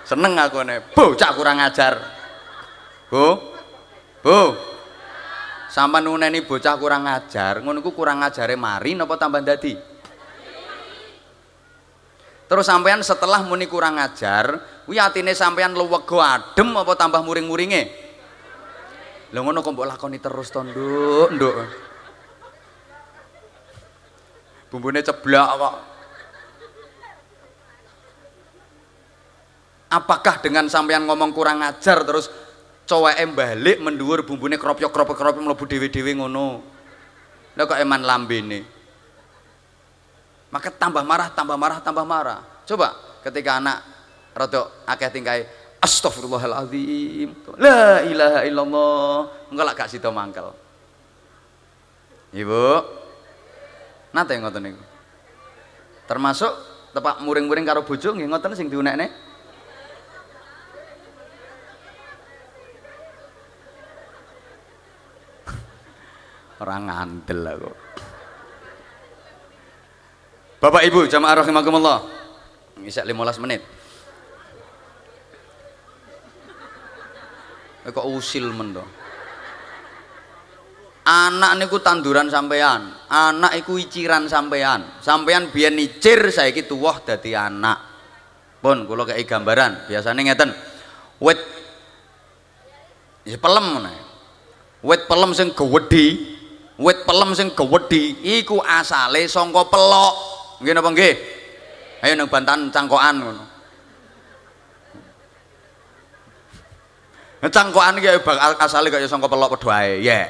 Seneng aku nih bocah kurang ajar. Bu bu sampai nuneni bocah kurang ajar ngono ku kurang ajare mari napa tambah dadi? Terus sampean setelah muni kurang ajar kuwi atine sampean luwego adem apa tambah muring-muringe? Lho ngono kok mbok lakoni terus to nduk? Nduk. Bumbune ceblak kok. Apakah dengan sampean ngomong kurang ajar terus coweke balik menduur bumbune kropyok kropyok kropyok mlebu dhewe-dhewe ngono. Lha kok eman lambene? Maka tambah marah tambah marah tambah marah. Coba ketika anak rada akeh tingkai astagfirullahaladzim la ilaha illallah. Engko lak gak sida mangkel. Ibu nate ngoten niku. Termasuk tepak muring-muring karo bojo ngoten sing diunekne orang ngandel aku Bapak Ibu jamaah rahimakumullah. Bisa 15 menit. Kok usil men anak niku tanduran sampean anak iku iciran sampean sampean biyen nicir saiki tuwuh dadi anak. Pun kula kei gambaran. Biasanya ngeten wit ya pelem wit pelem sing gewedhi wit pelem sing gewedhi iku asale saka pelok. Nggih napa nggih? Ayo nang bantan cangkokan ngono. Cangkokan iki asale kaya saka pelok padha ae ya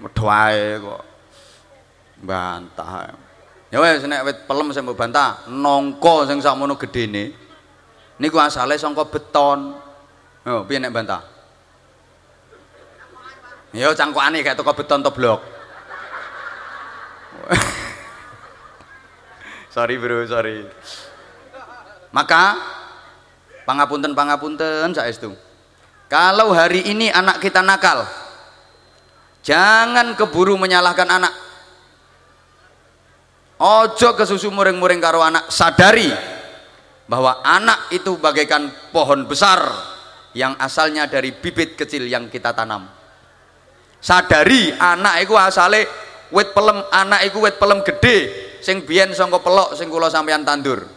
medhae kok. Bantah. Ya wis nek wit pelem sing bantah nangka sing sakmono gedene niku asale saka beton. Oh piye nek bantah ya cangkokane kayak toko beton to blok (laughs) sorry bro sorry maka pangapunten pangapunten saestu kalau hari ini anak kita nakal Jangan keburu menyalahkan anak. Ojo kesusu muring-muring karo anak. Sadari bahwa anak itu bagaikan pohon besar yang asalnya dari bibit kecil yang kita tanam. Sadari anak itu asale wit pelem, anak itu wit pelem gede sing biyen sangka pelok sing kula sampean tandur.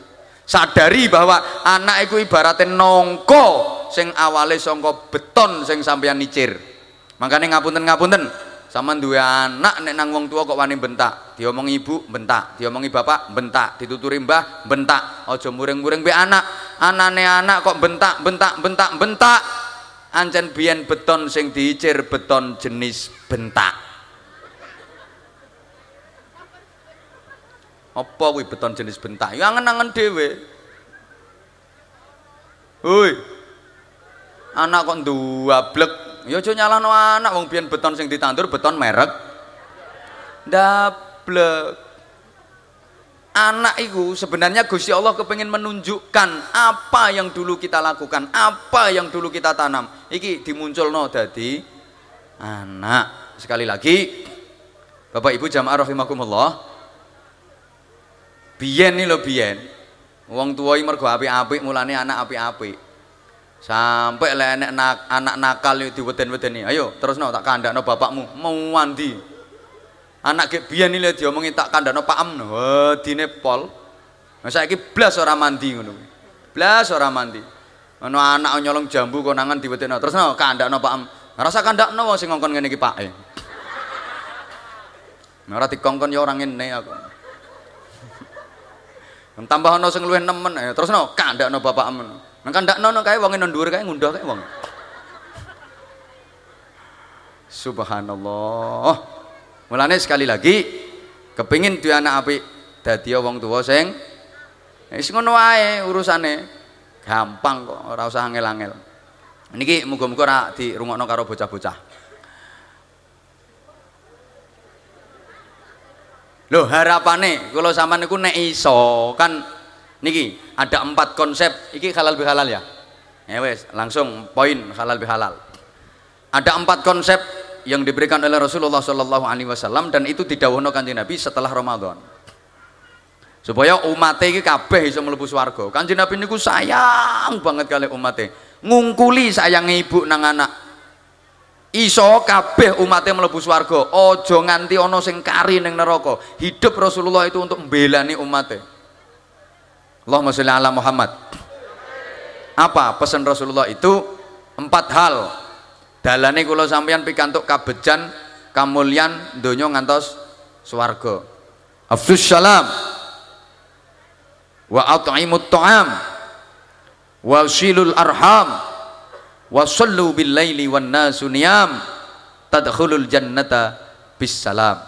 Sadari bahwa anak itu ibaratnya nongko sing awale sangka beton sing sampean nicir. Makanya ngapunten ngapunten. Sama dua anak nek nang wong tua kok wani bentak. Diomongi ibu bentak. Diomongi bapak bentak. Dituturi mbah bentak. Ojo muring-muring be anak. Anane anak kok bentak bentak bentak bentak ancen biyen beton sing diicir beton jenis bentak. Apa kuwi beton jenis bentak? Ya angen-angen dhewe. Hoi. Anak kok blek ya aja nyalahno anak. Wong biyen beton sing ditandur beton merek. Ndablek anak itu sebenarnya Gusti Allah kepengen menunjukkan apa yang dulu kita lakukan apa yang dulu kita tanam. Iki dimunculno dadi anak. Sekali lagi Bapak Ibu jamaah rahimakumullah biyen nih lo biyen wong tua mergo apik-apik mulane anak apik-apik. Sampai lah anak, nak, anak nakal diweden-wedeni. Ayo terus no tak no bapakmu. Mau mandi anak ke biyen iki diomongi tak no Am wah dine pol. Nah saiki blas ora mandi ngono. Blas ora mandi. Ono anak nyolong jambu konangan diwedeni terus no no Pak Am. Ngerasa no sing ngongkon ngene iki Pak e. Ora dikongkon ya orang ngene aku. Tambah ono sing luwih nemen eh, terus no no bapak am. Nang nono kae wong nang dhuwur kae ngundah kae wong. Subhanallah. Mulane sekali lagi kepingin duwe anak apik dadi wong tuwa sing wis ngono wae urusane. Gampang kok, ora usah angel-angel. Niki muga-muga ora dirungokno karo bocah-bocah. Loh harapane kalau sama niku nek iso kan niki ada empat konsep iki halal bihalal ya. Ya wes langsung poin halal bihalal. Ada empat konsep yang diberikan oleh Rasulullah Shallallahu Alaihi Wasallam dan itu didawuhno kanjeng Nabi setelah Ramadan. Supaya umat ini kabeh iso mlebu swarga. Kanjeng Nabi niku sayang banget kali umatnya. Ngungkuli sayang ibu nang anak. Iso kabeh umatnya mlebu swarga. Ojo nganti ono sing kari ning neraka. Hidup Rasulullah itu untuk membelani umatnya. Allahumma sholli ala Muhammad. Apa? Pesan Rasulullah itu empat hal dalane kula sampeyan pikantuk kabejan kamulyan donya ngantos swarga. Afsus salam. Wa at'imut ta'am. Wa silul arham. Wa sallu bil laili wan nasu niyam. Tadkhulul jannata bis salam.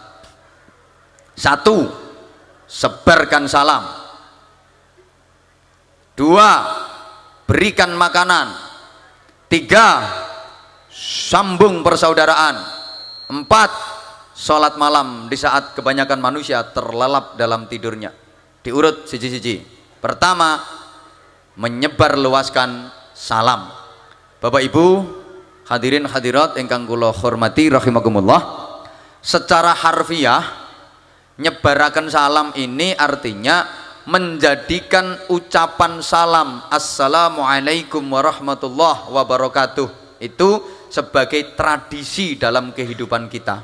Satu sebarkan salam. Dua berikan makanan. Tiga sambung persaudaraan. Empat sholat malam di saat kebanyakan manusia terlelap dalam tidurnya. Diurut siji-siji. Pertama menyebar luaskan salam. Bapak Ibu hadirin hadirat ingkang kula hormati rahimakumullah. Secara harfiah nyebarakan salam ini artinya menjadikan ucapan salam assalamualaikum warahmatullahi wabarakatuh. Itu sebagai tradisi dalam kehidupan kita.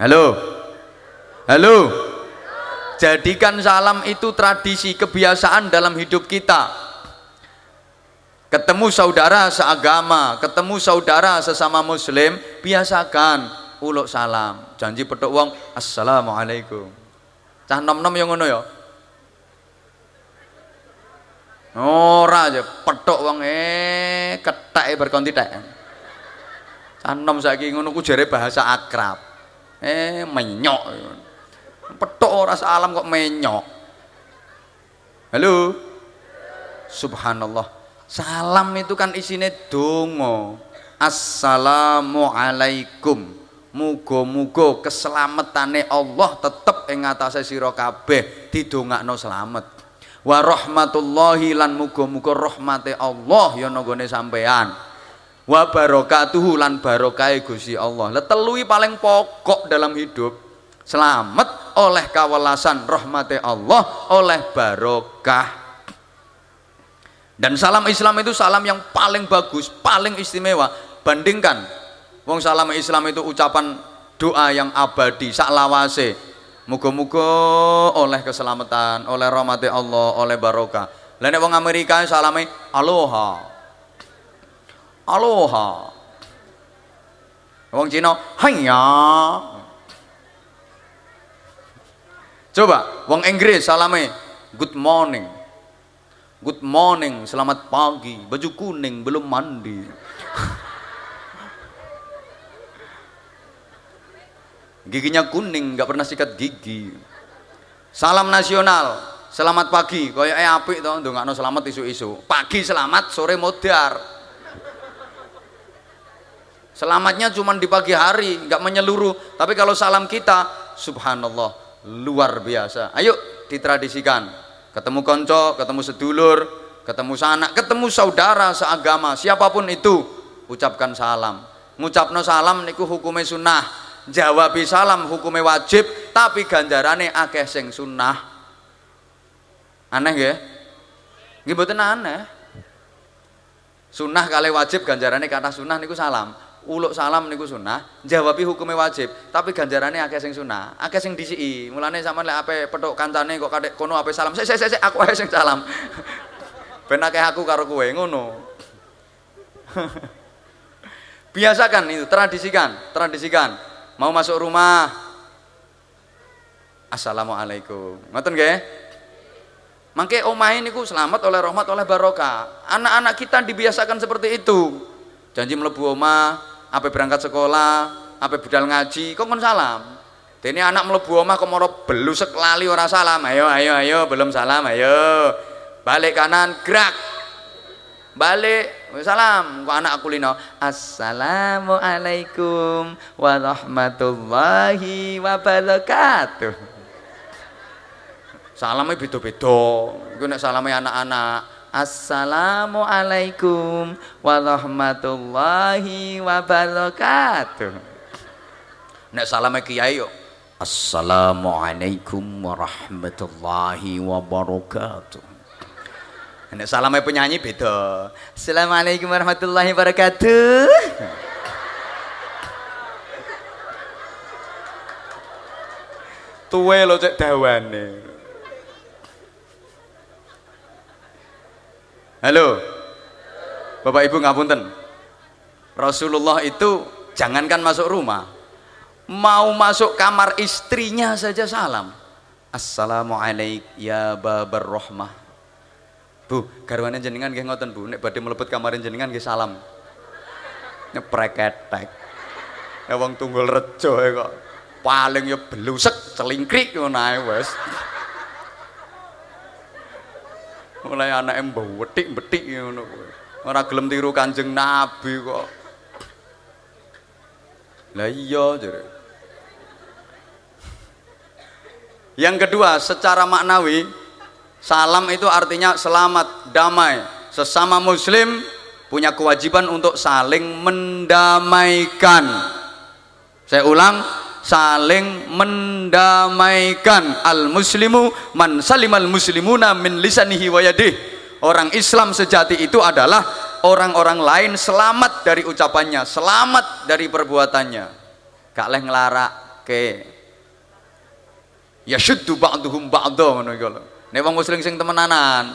Halo? Halo? Jadikan salam itu tradisi kebiasaan dalam hidup kita. Ketemu saudara seagama ketemu saudara sesama muslim biasakan uluk salam. Janji petuk wong assalamualaikum. Cah nom nom yang ngono ya ora aja petuk wong eh ketek berkonti tek cah nom saiki ngono ku jare bahasa akrab eh menyok petuk ora salam kok menyok halo subhanallah Salam itu kan isinya dongo. Assalamualaikum. Mugo-mugo keselamatane Allah tetep ing atase sira kabeh didongakno selamat. Wa rahmatullahi lan mugo-mugo rahmate Allah ya nanggone sampean. Wa barakatuhu lan barokahe Gusti Allah. Lah telui paling pokok dalam hidup. Selamat oleh kawelasan rahmate Allah, oleh barokah dan salam Islam itu salam yang paling bagus, paling istimewa. Bandingkan, wong salam Islam itu ucapan doa yang abadi, saklawase. Muga-muga oleh keselamatan, oleh rahmati Allah, oleh barokah. Lain wong Amerika salame aloha. Aloha. Wong Cina, hanya. Coba, wong Inggris salame good morning. Good morning, selamat pagi. Baju kuning, belum mandi. (laughs) Giginya kuning, nggak pernah sikat gigi. Salam nasional, selamat pagi. Kayak eh apik to, ndongakno selamat isu-isu. Pagi selamat, sore modar. Selamatnya cuma di pagi hari, nggak menyeluruh. Tapi kalau salam kita, subhanallah, luar biasa. Ayo ditradisikan ketemu konco, ketemu sedulur, ketemu sanak, ketemu saudara seagama, siapa pun itu, ucapkan salam. Ngucapno salam niku hukumnya sunnah. Jawabi salam hukumnya wajib, tapi ganjarane akeh sing sunnah. Aneh ya? Nggih mboten aneh. Sunnah kali wajib ganjarannya kata sunnah niku salam uluk salam niku sunnah, jawabi hukumnya wajib, tapi ganjarannya akeh sing sunnah, akeh sing disii. Mulane sampean lek ape petuk kancane kok kadek kono ape salam, sik sik sik aku ae sing salam. (laughs) ben akeh aku karo kowe ngono. (laughs) Biasakan itu, tradisikan, tradisikan. Mau masuk rumah Assalamualaikum. Ngoten nggih? Mangke omahe niku selamat oleh rahmat oleh barokah. Anak-anak kita dibiasakan seperti itu. Janji mlebu omah, apa berangkat sekolah, apa budal ngaji, kok kon salam. Dene anak mlebu omah kok moro belusek lali ora salam. Ayo ayo ayo belum salam, ayo. Balik kanan, gerak. Balik salam kok anak kulino assalamualaikum warahmatullahi wabarakatuh salamnya beda-beda iku nek salame anak-anak Assalamualaikum warahmatullahi wabarakatuh. Nek salame kiai yo. Assalamualaikum warahmatullahi wabarakatuh. Nek salame penyanyi beda. Assalamualaikum warahmatullahi wabarakatuh. Tuwe lo cek dawane. Halo. Bapak Ibu ngapunten. Rasulullah itu jangankan masuk rumah, mau masuk kamar istrinya saja salam. Assalamualaikum ya babar rahmah. Bu, garwane jenengan nggih ngoten Bu, nek badhe mlebet kamar jenengan nggih salam. Nyepreketek. Ya wong tunggul rejo kok. Paling ya belusek celingkrik ngono ae wis mulai anak mbah wetik-betik ngono kowe ora gelem tiru Kanjeng Nabi kok. Lah iya jare yang kedua secara maknawi salam itu artinya selamat damai. Sesama muslim punya kewajiban untuk saling mendamaikan. Saya ulang saling mendamaikan. Al muslimu man salimal muslimuna min lisanihi wa yadih orang Islam sejati itu adalah orang-orang lain selamat dari ucapannya selamat dari perbuatannya. Gak leh ngelarak ke. Ya syuddu ba'duhum ba'do ngono nek wong muslim sing temenanan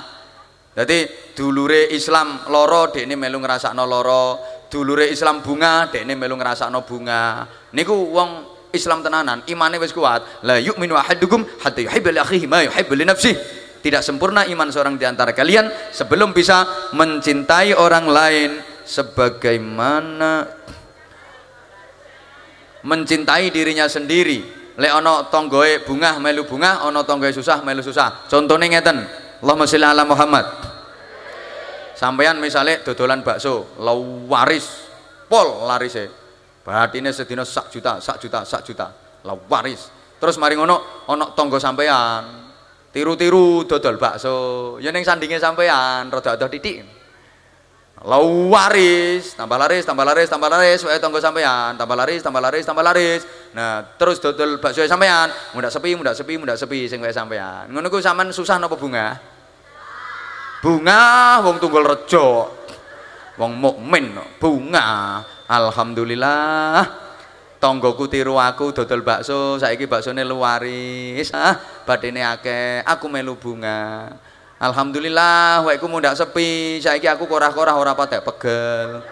jadi dulure Islam loro dekne melu ngrasakno loro dulure Islam bunga dekne melu ngrasakno bunga niku wong Islam tenanan, imannya wis kuat. La yu'minu ahadukum hatta yuhibba li akhihi ma yuhibbu li nafsihi. Tidak sempurna iman seorang di antara kalian sebelum bisa mencintai orang lain sebagaimana mencintai dirinya sendiri. Lek ono tonggoe bunga melu bunga, ono tonggoe susah melu susah. Contohnya ngeten. Allahumma sholli ala Muhammad. Sampeyan misalnya dodolan bakso, lawaris pol larise Batine sedina sak juta, sak juta, sak juta. Lah waris. Terus mari ngono ana tangga sampean. Tiru-tiru dodol bakso. Ya ning sandinge sampean rada-rada titik. Lah waris, tambah laris, tambah laris, tambah laris, wae tangga sampean, tambah laris, tambah laris, tambah laris. Nah, terus dodol bakso sampean, mudah sepi, mudah sepi, mudah sepi sing wae sampean. Ngono ku susah napa bunga? Bunga wong tunggul rejo. Wong mukmin bunga Alhamdulillah tonggoku tiru aku dodol bakso saiki baksone luaris ah badene akeh aku melu bunga Alhamdulillah wekku mundak sepi saiki aku korah-korah ora patek pegel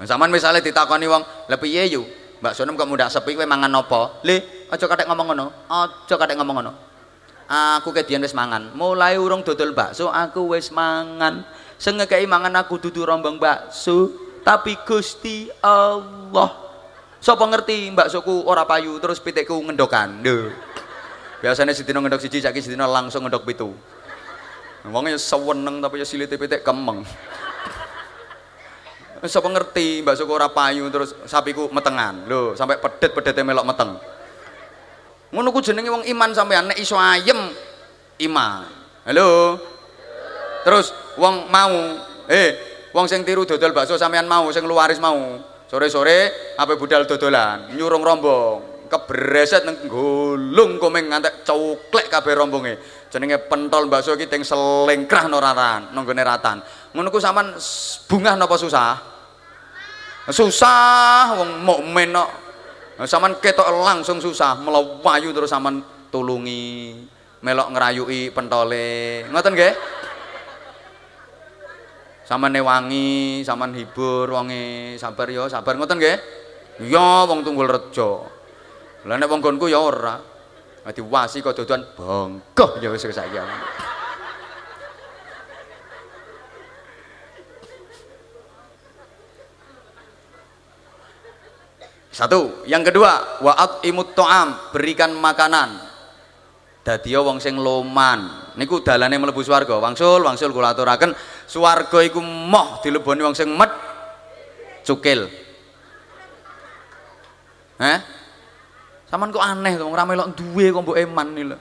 Saman misalnya ditakoni wong, "Lah piye yu? Baksone kok mundak sepi kowe mangan apa?" Le, aja katek ngomong ngono. Aja katek ngomong ngono. Aku kedian wis mangan. Mulai urung dodol bakso aku wis mangan sing ngekeki mangan aku dudu rombong bakso tapi Gusti Allah sapa ngerti baksoku ora payu terus pitikku ngendokan lho biasanya sedina ngendok siji saiki sedina langsung ngendok pitu. Wongnya seweneng tapi ya silite pitik kemeng. (laughs) Sapa ngerti baksoku ora payu terus sapiku metengan. Lho sampai pedet-pedete melok meteng. Ngono ku jenenge wong iman sampean nek iso ayem iman. Halo? Terus wong mau. Eh wong sing tiru dodol bakso sampean mau sing luaris mau. Sore-sore apa budal dodolan? Nyurung rombong kebreset nang gulung komeng ngantek coklek kabeh rombonge. Jenenge pentol bakso iki teng selengkrah no ratan nang ratan. Ngono ku sampean bungah napa susah? Susah wong mukmin kok sampean ketok langsung susah melawayu terus sampean tulungi melok ngerayui pentole. Ngoten nggih? Samane wangi, sampean hibur wonge sabar ya, sabar. Ngoten nggih. Iya wong tunggul rejo. Lah nek wong gonku ya ora. Dadi wasi kok dodoan bongkoh ya wis saiki. Satu, yang kedua, wa'at imut to'am, berikan makanan. dadi wong sing loman niku dalane mlebu swarga wangsul wangsul kula aturaken swarga iku moh dileboni wong sing met cukil Heh? Saman kok aneh to, ora melok duwe kok mbok eman iki lho.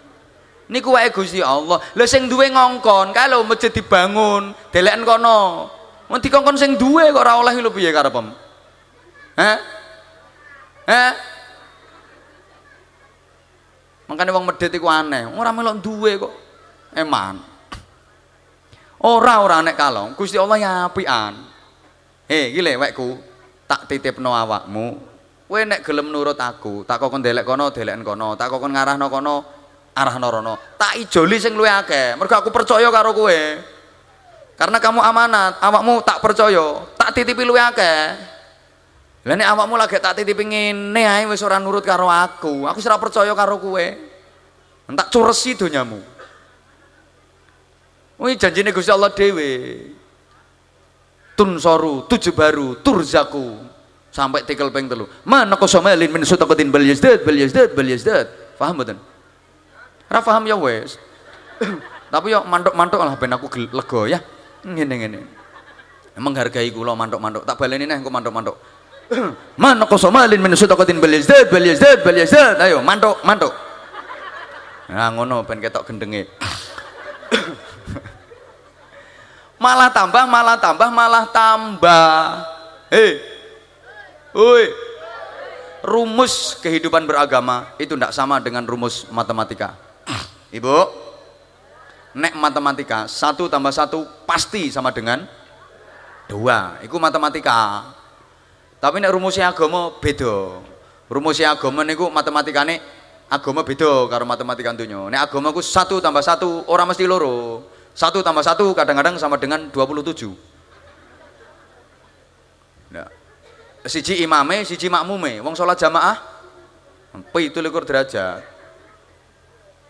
Niku wae Gusti Allah. Lha sing duwe ngongkon, kae lho masjid dibangun, deleken kono. Mun dikongkon sing duwe kok ora oleh lho piye karepem? Heh? Heh? Makanya wong medit iku aneh, ora melok duwe kok. Eman. Ora ora nek kalong, Gusti Allah ya apian. Heh, iki lho wekku, tak titipno awakmu, Kowe nek gelem nurut aku, tak kokon delek kono, deleken kono, tak kokon ngarahno kono, arahno rono. Tak ijoli sing luwih akeh. Mergo aku percaya karo kowe. Karena kamu amanat, awakmu tak percaya, tak titipi luwih akeh. Lah awakmu lagi tak titipi ngene ae wis ora nurut karo aku. Aku ora percaya karo kowe. Tak curesi donyamu. Wih janjine Gusti Allah dhewe. Tunsoru, tujuh baru, turzaku sampai tikel peng telu. Mana kosomelin min sutakotin bal yazdad bal yazdad bal yazdad. Paham betul? Ora paham ya wes. (coughs) Tapi yo mantuk-mantuk lah ben aku lega ya. Ngene ngene. Menghargai kula mantuk-mantuk. Tak baleni neh engko mantuk-mantuk. (coughs) Mana kosomelin min sutakotin bal yazdad bal yazdad bal yazdad. Ayo mantuk mantuk. Nah ngono ben ketok gendenge. (coughs) Malah tambah malah tambah malah tambah. Hei Woi. Rumus kehidupan beragama itu tidak sama dengan rumus matematika. Ibu, nek matematika satu tambah satu pasti sama dengan dua. Itu matematika. Tapi nek rumusnya agama beda. Rumusnya agama niku matematikane agama beda karo matematika dunia. Nek agama ku satu tambah satu orang mesti loro. Satu tambah satu kadang-kadang sama dengan 27. Nah, siji imame siji makmume. Wong sholat jamaah pitu likur derajat.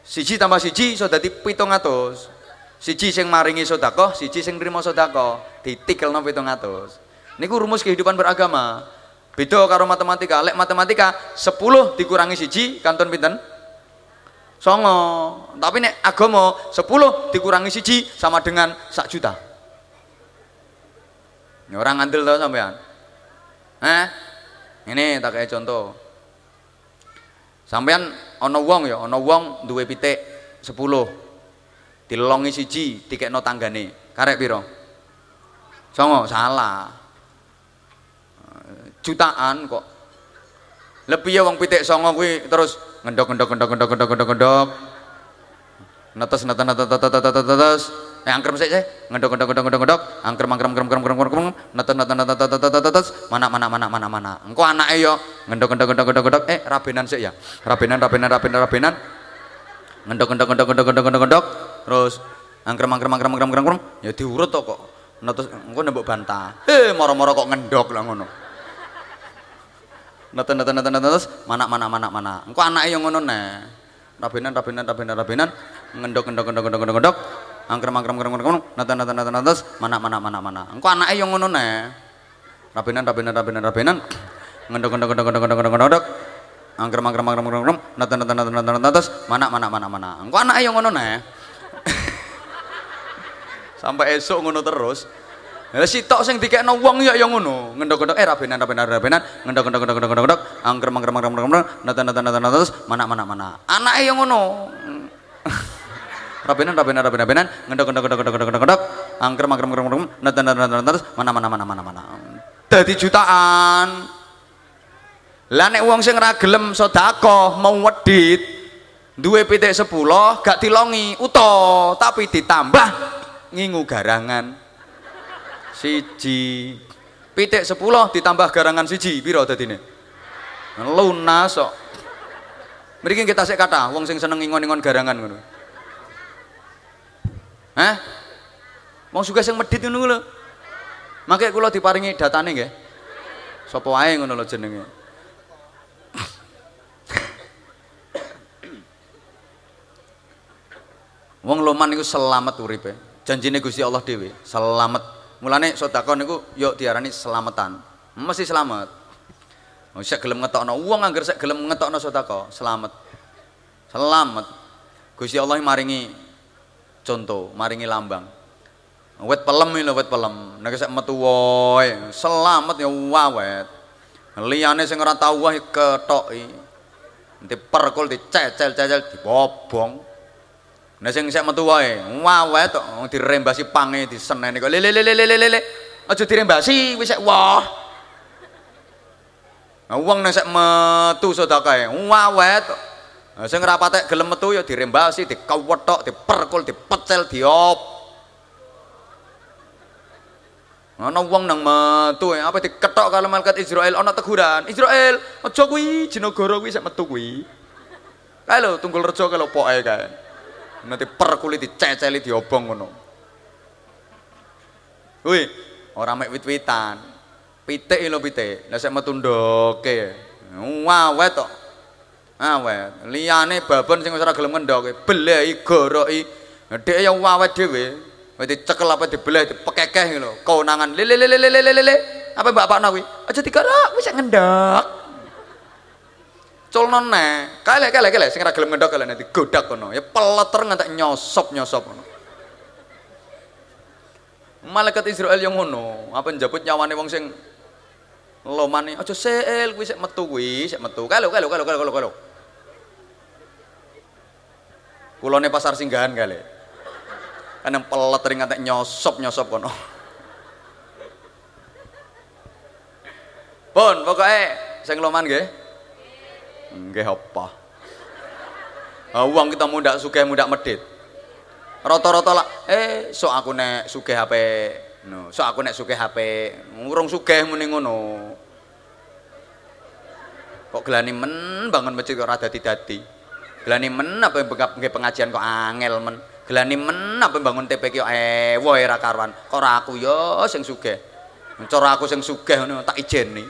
Siji tambah siji so dadi pitung atus. Siji sing maringi sodako siji sing nerima sodako ditikelno pitung atus. Niku rumus kehidupan beragama. Beda karo matematika. Lek matematika 10 dikurangi siji kanton pinten? Songo. Tapi nek agama 10 dikurangi siji sama dengan sak juta. Orang ngandel tau sampean Eh? Ini tak kayak contoh. Sampean ana wong ya, ana wong duwe pitik 10. Dilongi siji, dikekno tanggane. Karek piro? Songo, salah. Jutaan kok. Lebih ya wong pitik songo kuwi terus ngendok ngendok ngendok ngendok ngendok ngendok ngendok. Netes netes netes netes netes netes eh angker sik sih ngedok ngedok ngedok ngedok ngedok angker angker angker angker angker angker netes netes netes netes netes netes mana mana mana mana mana engko anake yo ngedok ngedok ngedok ngedok ngedok eh rabenan sik ya rabenan rabenan rabenan rabenan ngedok ngedok ngedok ngedok ngedok ngedok ngedok terus angker angker angker angker angker angker ya diurut to kok netes engko nembok bantah eh moro-moro kok ngendok lah ngono netes netes netes netes mana mana mana mana engko anake yo ngono neh rabenan rabenan rabenan rabenan ngendok ngendok ngendok ngendok ngendok angkrem angkrem angkrem angkrem nata nata nata nata mana mana mana mana. Engko anake yang ngono ne. Rabenan rabenan rabenan rabenan. Ngendok ngendok ngendok ngendok ngendok ngendok angkrem angkrem angkrem angkrem nata nata nata nata nata mana mana mana mana. Engko anake yang ngono ne. (laughs) Sampai esok ngono terus. Ya si tok sing dikekno wong ya yang ngono. Ngendok-ngendok eh rabenan rabenan rabenan, ngendok-ngendok ngendok-ngendok ngendok, angkrem angkrem angkrem angkrem, nata nata nata nata mana mana mana. Anake yang ngono rabenan rabenan rabenan rabenan. Ngendok ngendok ngendok ngendok ngendok ngendok. Angkrem angkrem angkrem angkrem nata nata nata terus mana mana mana mana mana dadi jutaan. Lah nek wong sing ra gelem mau wedit duwe pitik 10 gak dilongi uto tapi ditambah ngingu garangan. Siji. Pitik 10 ditambah garangan siji. Piro dadine? Lunas kok. Mriki kita sik kata wong sing seneng ingon-ingon garangan ngono Hah? Mau juga sing medit ngono lho. Mangke kula diparingi datane nggih. Sapa wae ngono lho jenenge. Wong loman niku selamat uripe. Janjine Gusti Allah dhewe, selamat. Mulane sedekah niku yo diarani selamatan. Mesti selamat. Wong sik gelem ngetokno wong anggar sik gelem ngetokno sedekah, selamat. Selamat. Gusti Allah maringi contoh, maringi lambang. Wet pelem lho wet pelem. Nek sak metu selamat ya wawet. Liyane sing ora tau wae ketoki. Nanti perkul dicecel-cecel dibobong. Nek sing sak metu wae, wawet tok dirembasi pange diseneni kok lele lele lele lele. Aja dirembasi wis sek wah. Wong nek sak metu sedekahe, wawet. Nah, sing rapatek gelem metu ya dirembasi, dikawethok, diperkul, dipecel, diop. Ana wong nang metu apa diketok kalau malaikat Israel ana teguran. Israel, aja kuwi jenagara kuwi sak metu kuwi. Kae lho tunggul rejo kalau poke kae. Nanti perkuli diceceli diobong ngono. Wih, ora mek wit-witan. Pitik lho pitik. Lah sak metu ndoke. Wawet tok. Awet liyane babon sing ora gelem ngendhoke belehi goroki. Dhek ya awet dhewe wis dicekel apa dibelah dipekekeh lho keunangan lele lele lele lele apa mbak pakno kuwi? Aja digarok wis ngendhok culno ne kale kale kale sing ora gelem ngendhok kale nanti godak kono. Ya peleter ngantek nyosop nyosop kono. Malaikat Israel yang ngono apa njabut nyawane wong sing lomane aja seel kuwi sik metu kuwi sik metu. Kalau kalau kalau kalau kalau kulone pasar singgahan kali. Kan yang pelet ring ngantek nyosop nyosop kono. Pun pokoknya sing loman nggih? Nggih apa? Ah, uang kita muda sugih muda medit rata-rata lah eh sok aku nek sugih HP no sok aku nek sugih HP urung sugih muni ngono. Kok gelani men bangun masjid kok rada didadi gelani men apa nggih pengajian kok angel men? Gelani men apa bangun TPK kok ewo ora karuan? Kok aku? Yo sing sugih. Cara aku sing sugih ngono tak ijeni.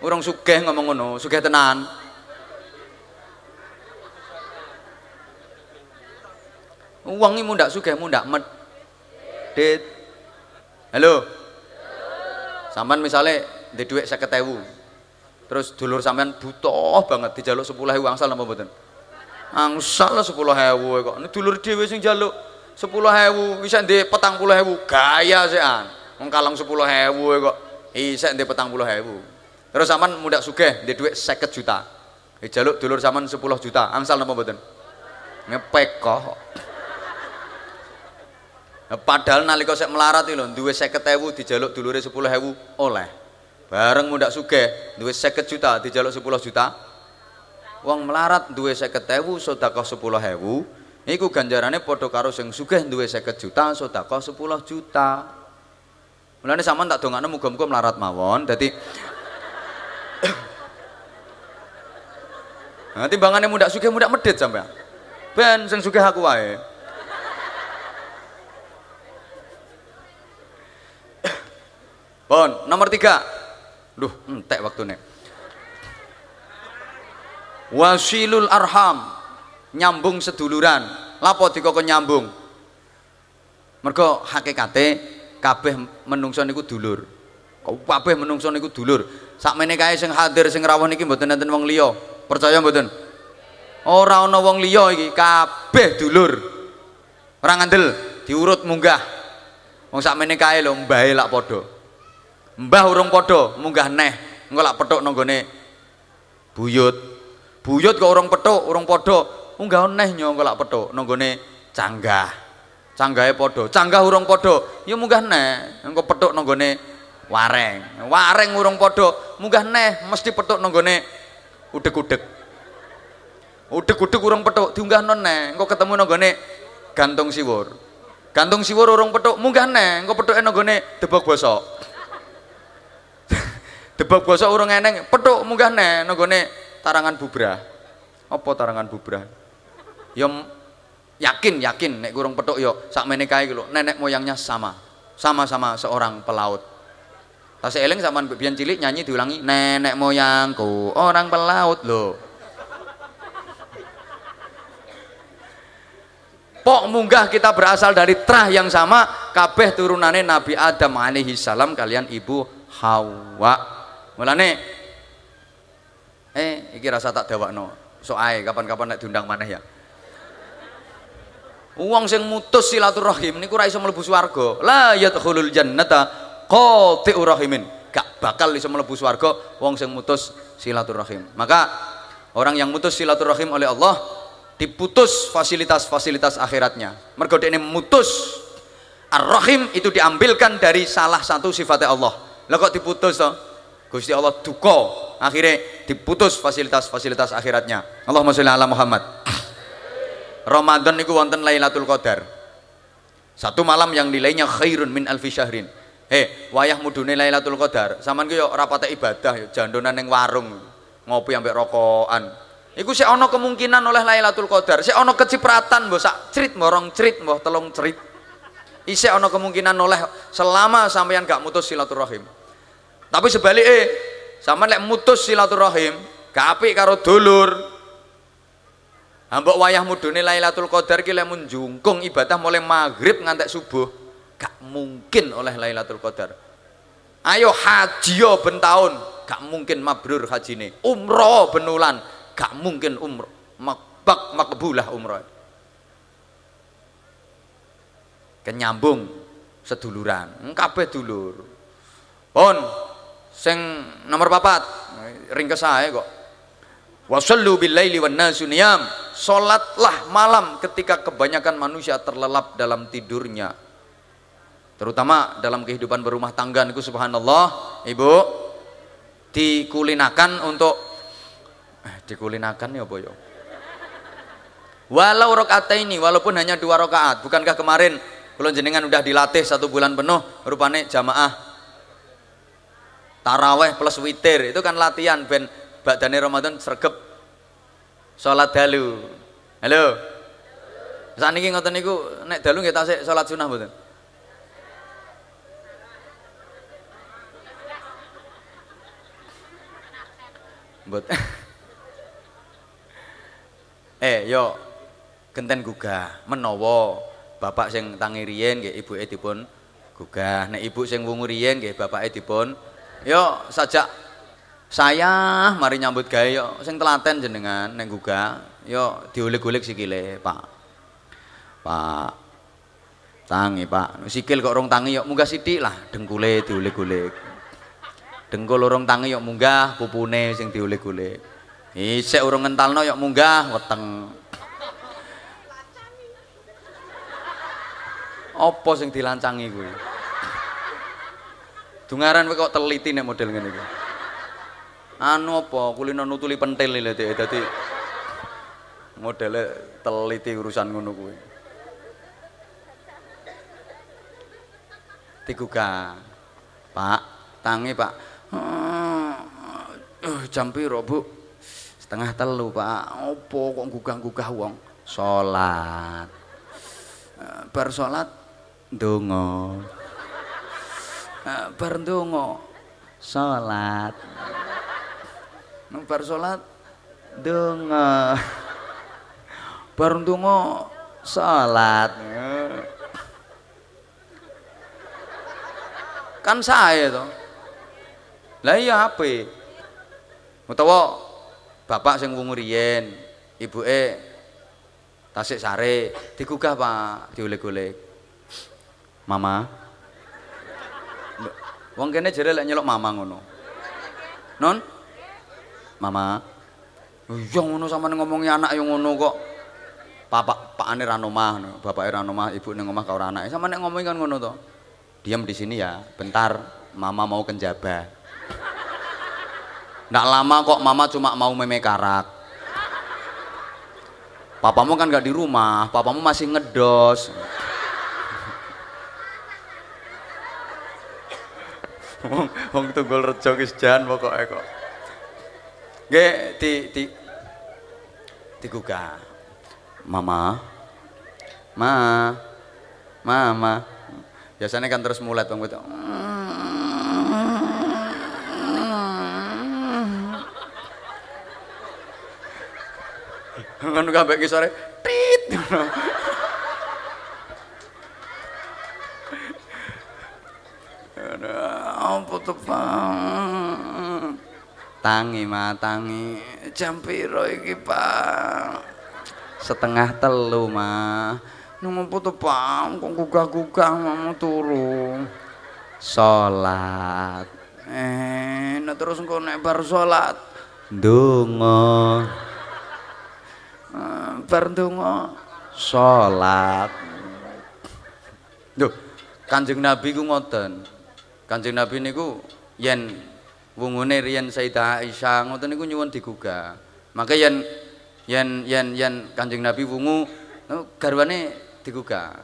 Urung sugih ngomong ngono sugih tenan. Uang ini mundak sugih mundak medit halo? Sampean misalnya di duit saya terus dulur sampean butuh banget dijaluk sepuluh angsal nama mboten angsal lah sepuluh hewu kok. Ini dulur dewe sing jaluk sepuluh hewu bisa di petang puluh hewu gaya sih an. Mengkalang sepuluh hewu kok. Bisa di petang puluh hewu terus aman muda suge di duit seket juta. Di jaluk dulur zaman sepuluh juta. Angsal nama betul ngepek kok. Padahal nalika sek melarat itu duwe seket hewu dijaluk dulure sepuluh hewu oleh. Bareng muda suge duwe seket juta dijaluk sepuluh juta wong melarat duwe 50.000 sedekah 10.000 iku ganjarane padha karo sing sugih duwe 50 juta sedekah 10 juta mulane sampean tak dongakno muga-muga melarat mawon dadi (coughs) Nah, timbangannya muda sugih muda medit sampean. Ben sing sugih aku wae. (coughs) Pon, nomor tiga. Duh, entek waktune wasilul arham. Nyambung seduluran. Lapo dikoko nyambung? Mergo hakikate kabeh menungso niku dulur. Kabeh menungso niku dulur? Sakmene kae sing hadir sing rawuh niki mboten enten wong liya. Percaya mboten? Ora ana wong liya iki kabeh dulur. Ora ngandel diurut munggah. Wong sakmene kae lho mbahe lak padha. Mbah urung padha munggah neh. Engko lak petuk nang buyut buyut kok orang petuk orang podo enggak aneh nyong lak petuk nonggone canggah. Canggahe podo canggah urung podo ya munggah neh engko petuk nonggone wareng. Wareng urung podo munggah neh mesti petuk nonggone udek-udek udek-udek urung petuk diunggah neh engko ketemu nonggone gantung siwur. Gantung siwur urung petuk munggah neh engko petuke nonggone debok bosok. (laughs) Debok bosok urung eneng petuk munggah neh nonggone tarangan bubrah. Apa tarangan bubrah? Ya yakin yakin nek kurang petuk yo sakmene kae lho nenek moyangnya sama sama-sama seorang pelaut. Tas eling sama biyen cilik nyanyi diulangi nenek moyangku orang pelaut loh pok munggah kita berasal dari trah yang sama kabeh turunane Nabi Adam alaihi salam kalian ibu Hawa. Mulane eh iki rasa tak dawakno so ae kapan-kapan nek diundang maneh ya Wong sing mutus silaturahim niku ora iso mlebu swarga. La yadkhulul jannata qati'ur rahimin. Gak bakal iso mlebu swarga wong sing mutus silaturahim. Maka orang yang mutus silaturahim oleh Allah diputus fasilitas-fasilitas akhiratnya. Mergo ini mutus Ar-Rahim itu diambilkan dari salah satu sifatnya Allah. Lah kok diputus toh? Gusti Allah duka akhirnya diputus fasilitas-fasilitas akhiratnya. Allahumma sholli ala Muhammad. Ramadan niku wonten Lailatul Qadar. Satu malam yang nilainya khairun min alfi syahrin. Hei, wayah mudune Lailatul Qadar. Saman ku yo rapate ibadah yo jandonan ning warung. Ngopi ambek rokokan. Iku sik ana kemungkinan oleh Lailatul Qadar. Sik ana kecipratan mbok sak crit morong crit mbok telung crit. Isih ana kemungkinan oleh selama sampeyan gak mutus silaturahim. Tapi sebaliknya, sama lek mutus silaturahim, gak apik karo dulur, Ambok wayah mudune Lailatul Qadar ki lek jungkung ibadah mulai maghrib ngantek subuh, gak mungkin oleh Lailatul Qadar. Ayo haji ben tahun, gak mungkin mabrur hajine. Umroh benulan, gak mungkin umroh. Makbak makbulah umroh. Kenyambung seduluran, kabeh dulur. Pun sing nomor papat, ringkes ae kok. Wasallu bil laili wan nasu niyam. Salatlah malam ketika kebanyakan manusia terlelap dalam tidurnya. Terutama dalam kehidupan berumah tangga niku subhanallah, Ibu dikulinakan untuk eh, dikulinakan ya apa ya? Walau rakaat ini walaupun hanya dua rakaat, bukankah kemarin kalau jenengan udah dilatih satu bulan penuh rupanya jamaah taraweh plus witir itu kan latihan ben badane Ramadan sregep salat dalu. Halo. Saniki ngoten niku nek dalu nggih tasik salat sunah mboten? Mboten. (laughs) eh, yo genten gugah menawa bapak sing tangi riyen nggih ibuke dipun gugah. Nek ibu sing wungu riyen nggih bapake dipun yo sajak saya mari nyambut gawe yo. Sing telaten jenengan neng gugah yo diulik-ulik sikile Pak. Pak tangi Pak. Sikil kok rong tangi yo munggah sithik lah dengkule diulik-ulik. Dengkul urung tangi yo munggah pupune sing diulik-ulik. Isek urung ngentalno yo munggah weteng. Apa sing dilancangi kuwi Dungaran kok teliti nek model ngene iki? Anu apa? Kulino nutuli pentil lho dadi modele teliti urusan ngono kuwi. Digugah Pak. Tangi Pak. Uh, jam piro Bu? Setengah telu Pak. Opo kok gugah-gugah wong? Salat. Uh, bar salat ndonga bar ndonga. Salat. Nang bar salat donga (laughs) bar donga salat. Kan saya to. Lah iya apa utawa bapak sing wungu riyen ibuke tasik sare digugah Pak diolek-olek. Mama wong kene jere lek nyeluk mama ngono non Mama. Iya ngono sampean ngomongi anak yang ngono kok. Papa pakane ra omah, bapake ra omah, ibu ning omah karo anake. Sampeyan nek ngomongi kan ngono to. Diam di sini ya, bentar mama mau kenjaba. Nggak lama kok mama cuma mau meme karak. Papamu kan gak di rumah, papamu masih ngedos. Wong tunggul rejo wis jan pokoke kok. Nggih di di digugah. Mama. Ma. Mama. Biasanya kan terus mulai bang betul. Kan kabeh ki sore tit. Apa tuh, tangi matangi jam piro iki Pak setengah telu mah Nang apa to, Pak? Kok gugah-gugah mau turu. Salat. Eh, nah terus engko nek bar salat ndonga. Eh, bar ndonga salat. Duh, Kanjeng Nabi ku ngoten. Kanjeng Nabi niku yen wungune riyen Sayyidah Aisyah ngoten niku nyuwun digugah. Maka yen yen yen yen Kanjeng Nabi wungu garwane digugah.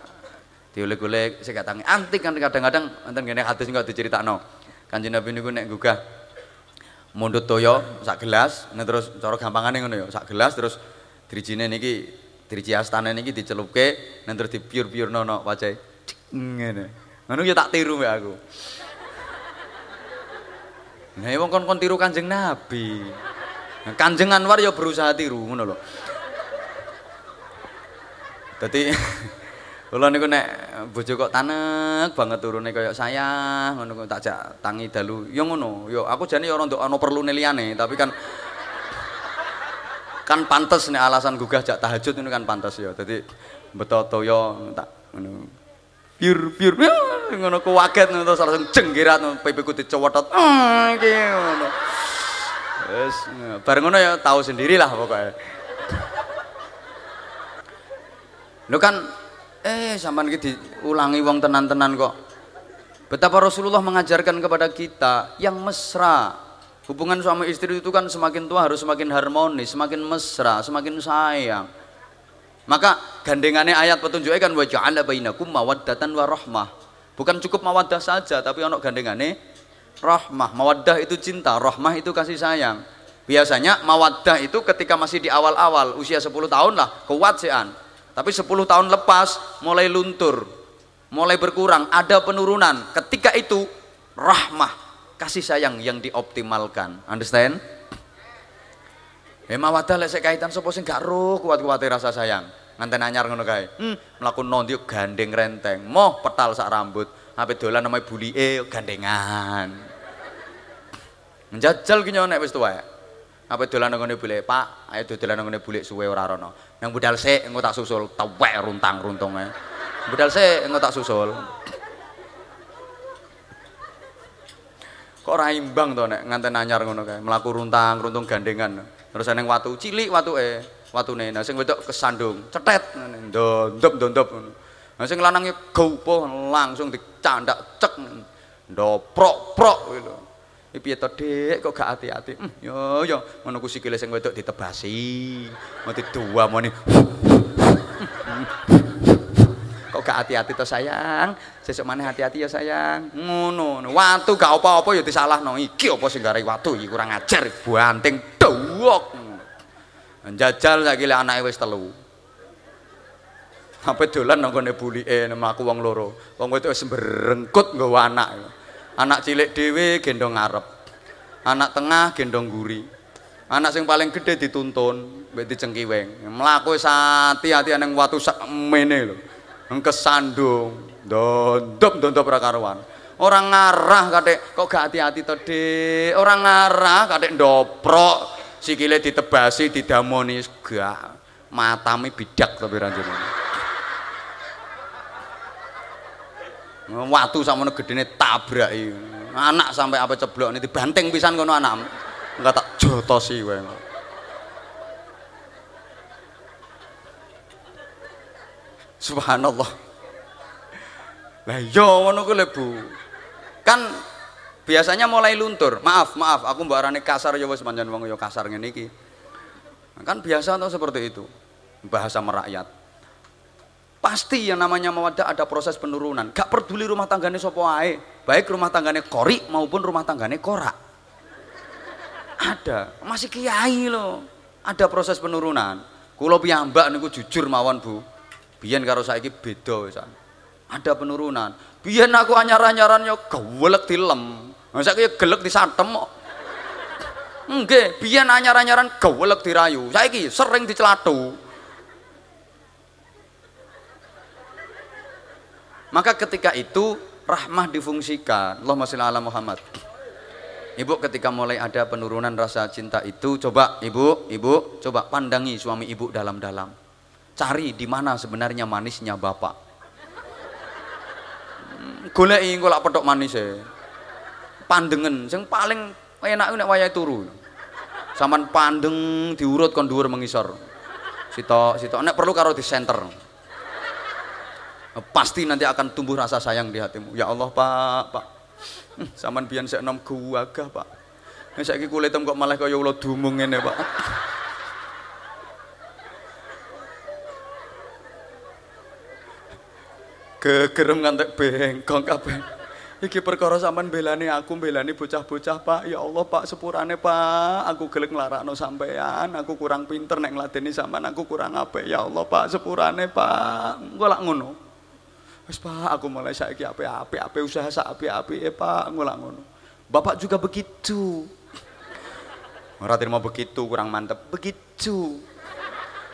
Diolek-olek sing tangi. Antik kan kadang-kadang wonten ngene hadis kok diceritakno Kanjeng Nabi niku nek gugah mundut toyo sak gelas nah terus cara gampangane ngono ya sak gelas terus drijine niki driji astane niki dicelupke nah terus dipiur-piurno no wajahe ngene. Ngono ya tak tiru mbak aku Nah, wong kon kon tiru Kanjeng Nabi. Kanjeng Anwar ya berusaha tiru ngono lho. Dadi (laughs) kula niku nek bojo kok tanek banget turune kaya saya ngono tak jak tangi dalu. Ya ngono, ya aku jane ya ora nduk ana perlune liyane, tapi kan kan pantes nek alasan gugah jak tahajud ini kan pantes ya. Dadi beto toya tak ngono. Piur piur ngono ku waget terus langsung jenggirat pipiku dicowotot. Ah iki ngono. Wis bareng ngono ya tahu sendirilah pokoknya. Lho kan eh sampean iki diulangi wong tenan-tenan kok. Betapa Rasulullah mengajarkan kepada kita yang mesra. Hubungan suami istri itu kan semakin tua harus semakin harmonis, semakin mesra, semakin sayang. Maka gandengannya ayat petunjuknya kan wa ja'ala bainakum mawaddatan wa rahmah. Bukan cukup mawaddah saja, tapi ono gandengannya rahmah. Mawaddah itu cinta, rahmah itu kasih sayang. Biasanya mawaddah itu ketika masih di awal-awal, usia 10 tahun lah, kuat an. Tapi 10 tahun lepas mulai luntur, mulai berkurang, ada penurunan. Ketika itu rahmah, kasih sayang yang dioptimalkan. Understand? Eh mawadah lek kaitan sapa sing gak roh kuat-kuate rasa sayang. Nganten anyar ngono kae. Hmm, mlaku nondi gandeng renteng, moh petal sak rambut, ape dolan nama bulike gandengan. Njajal ki nek wis tuwek. Apa dolan nang bule, Pak, ayo dodolan nang bule suwe ora rono. Yang budal sik engko tak susul, tewek runtang-runtung ae. Budal sik engko tak susul. Kok ora imbang to nek nganten anyar ngono kae, mlaku runtang-runtung gandengan. Terus neng watu cilik watuke, watune. Nah sing wedok kesandung, cetet ngene, ndondop-ndondop ngono. Nah sing lanange gopo langsung dicandak cek ndoprok-prok gitu. Iki piye Dik? Kok gak hati-hati? Hmm, yo yo, ngono ku sikile sing wedok ditebasi. Mau diduamoni. Kok gak hati-hati to, sayang? Sesuk maneh hati-hati ya, sayang. Ngono. Watu gak apa-apa ya disalahno. Iki apa sing garai watu iki kurang ajar, banting dawok. Njajal saiki lek anake wis telu. Apa dolan nang kene bulike mlaku wong loro. Wong wedok wis berengkut nggawa anak. Anak cilik dhewe gendong ngarep. Anak tengah gendong guri. Anak sing paling gede dituntun mbek dicengkiweng. Mlaku wis ati-ati nang watu sak mene lho. Kesandung, ndondop-ndondop ora karuan. Orang ngarah katik kok gak hati-hati to, Dik. Ora ngarah katik ndoprok sikile ditebasi didamoni gak matami bidak tapi ranjene. Watu sakmono gedene tabraki. Anak sampai apa ceblok ini dibanting pisan kono anak. Enggak tak jotosi wae. Subhanallah. Lah yo iya, ngono ku Bu. Kan biasanya mulai luntur. Maaf, maaf, aku mbak arane kasar ya wis wong yo kasar ngene iki. Kan biasa tuh seperti itu. Bahasa merakyat. Pasti yang namanya mawadah ada proses penurunan. Gak peduli rumah tanggane sopo ae baik rumah tanggane kori maupun rumah tanggane korak. Ada masih kiai loh. Ada proses penurunan. Kulo piyambak niku jujur mawon bu. Biyen karo saiki beda ada penurunan. Biyen aku anyar-anyaran yo gewelek dilem saiki gelek disatem kok Nggih, biyen anyar-anyaran gewelek dirayu. Saiki sering dicelatu. Maka ketika itu rahmah difungsikan. Allahumma sholli ala Muhammad. Ibu ketika mulai ada penurunan rasa cinta itu, coba ibu, ibu, coba pandangi suami ibu dalam-dalam. cari di mana sebenarnya manisnya bapak hmm, goleki engko lak petok manis e pandengen. Sing paling enak nek wayahe turu. Saman pandeng diurut kon dhuwur mengisor. Sitok sitok. Nek perlu karo di center pasti nanti akan tumbuh rasa sayang di hatimu. Ya Allah pak pak. (laughs) Saman biyen sik nom gagah pak. Nek saiki kulitem kok malah kaya ula dumung ngene pak. (laughs) Gegerem ngantek bengkong kabeh iki perkara sampean belani aku belani bocah-bocah Pak. Ya Allah Pak sepurane Pak. Aku gelek nglarakno sampean. Aku kurang pinter nek ngladeni sampean. Aku kurang apik. Ya Allah Pak sepurane Pak. Engko lak ngono. Wis Pak aku mulai saiki apik-apik apik usaha sak apik-apik eh Pak. Engko lak ngono. Bapak juga begitu. Ora terima begitu kurang mantep. Begitu.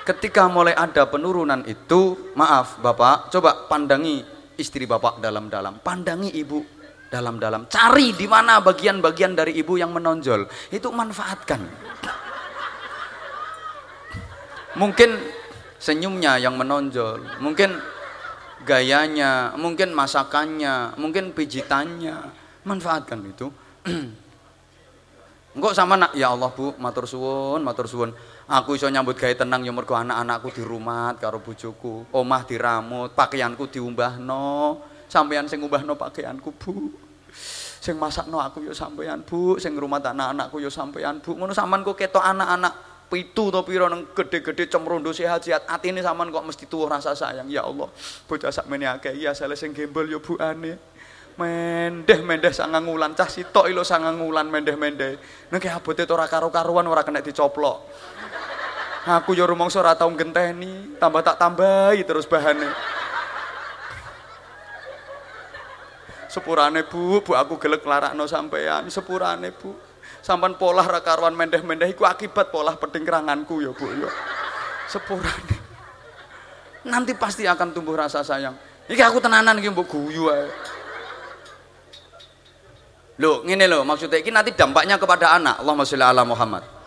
Ketika mulai ada penurunan itu maaf Bapak coba pandangi istri Bapak dalam-dalam pandangi ibu dalam-dalam. Cari di mana bagian-bagian dari ibu yang menonjol. Itu manfaatkan. Mungkin senyumnya yang menonjol, mungkin gayanya, mungkin masakannya, mungkin pijitannya. Manfaatkan itu. (clears throat) Enggak sama nak ya Allah Bu, matur suwun, matur suwun. Aku iso nyambut gawe tenang ya mergo anak-anakku di rumah karo bojoku, omah diramut, pakaianku diumbahno. Sampeyan sing ngubahno pakaianku Bu. Sing masakno aku yo sampeyan Bu. Sing rumah anak-anakku yo sampeyan Bu. Ngono sampean kok ketok anak-anak pitu to pira nang gede-gede cemrondo sehat-sehat? Atine sampean kok mesti tuwuh rasa sayang? Ya Allah bocah sakmene akeh. Ya sale sing gembel yo Bu ane. Mendeh mendeh sangang wulan cah sitok ilo sangang wulan mendeh mendeh nek abote ora karo-karuan ora kena dicoplok aku yo rumangsa ora tau genteni tambah tak tambahi terus bahane. Sepurane bu bu aku gelek larakno sampean sepurane bu. Sampan pola rakaruan mendeh-mendeh iku akibat pola keranganku ya bu ya sepurane. Nanti pasti akan tumbuh rasa sayang. Iki aku tenanan iki mbok guyu ae. Loh, loh, maksudnya ini nanti dampaknya kepada anak. Allahumma sholli ala Muhammad.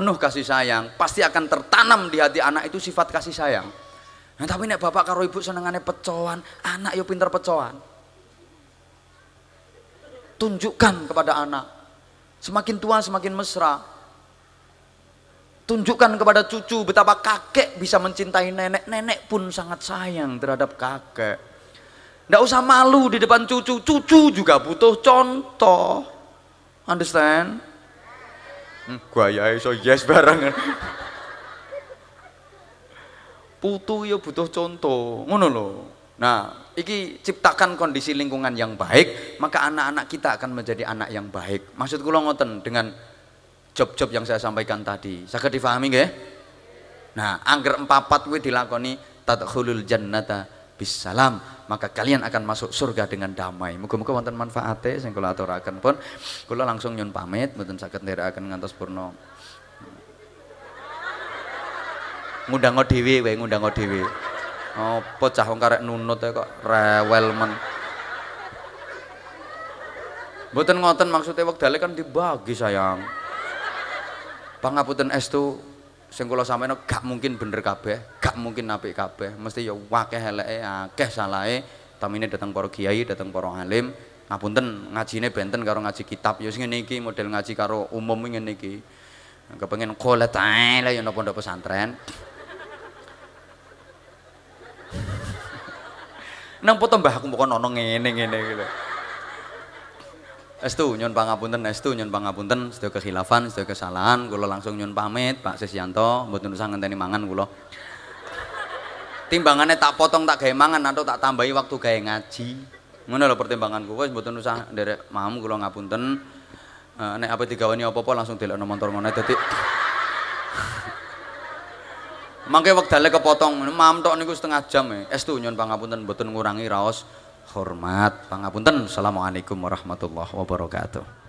Penuh kasih sayang, pasti akan tertanam di hati anak itu sifat kasih sayang. Nah, tapi nek bapak karo ibu senengane pecoan, anak yo pinter pecoan tunjukkan kepada anak. Semakin tua semakin mesra. Tunjukkan kepada cucu betapa kakek bisa mencintai nenek. Nenek pun sangat sayang terhadap kakek. Tidak usah malu di depan cucu. Cucu juga butuh contoh. Understand? Gua ya so yes bareng. Putu ya butuh contoh. Ngono loh. Nah, iki ciptakan kondisi lingkungan yang baik, maka anak-anak kita akan menjadi anak yang baik. Maksud kula ngoten dengan job-job yang saya sampaikan tadi. Saged difahami nggih? Nah, angger empapat kuwi dilakoni tadkhulul jannata bisalam, maka kalian akan masuk surga dengan damai. Muga-muga wonten manfaate sing kula aturaken pun. Kula langsung nyun pamit mboten saged nderekaken ngantos purna. Ngundang dhewe wae ngundang dhewe. Apa cah wong karek nunut kok rewel men. Mboten ngoten maksudnya wektale kan dibagi sayang. Pangapunten estu sing kula sampeyan gak mungkin bener kabeh, gak mungkin apik kabeh, mesti ya akeh eleke, akeh salahe. Tamine datang para kiai, datang para alim, ngapunten ngajine benten karo ngaji kitab ya sing iki model ngaji karo umum ngene iki. Kepengen qolat ae ya napa pesantren. nang foto mbah aku mbok ono ngene ngene gitu Estu nyun pangapunten, estu nyun pangapunten, sedaya kekhilafan, sedaya kesalahan, kula langsung nyun pamit Pak Sesyanto, mboten usah ngenteni mangan kula. Timbangannya tak potong tak gawe mangan atau tak tambahi waktu gawe ngaji. Ngono lho pertimbanganku. Wis mboten usah nderek mam kula ngapunten. Uh, nek apa digawani apa-apa langsung delokno motor ngono dadi Mangke wektale kepotong, mam tok niku setengah jam e. Estu nyuwun pangapunten mboten ngurangi raos hormat. Pangapunten. Assalamualaikum warahmatullahi wabarakatuh.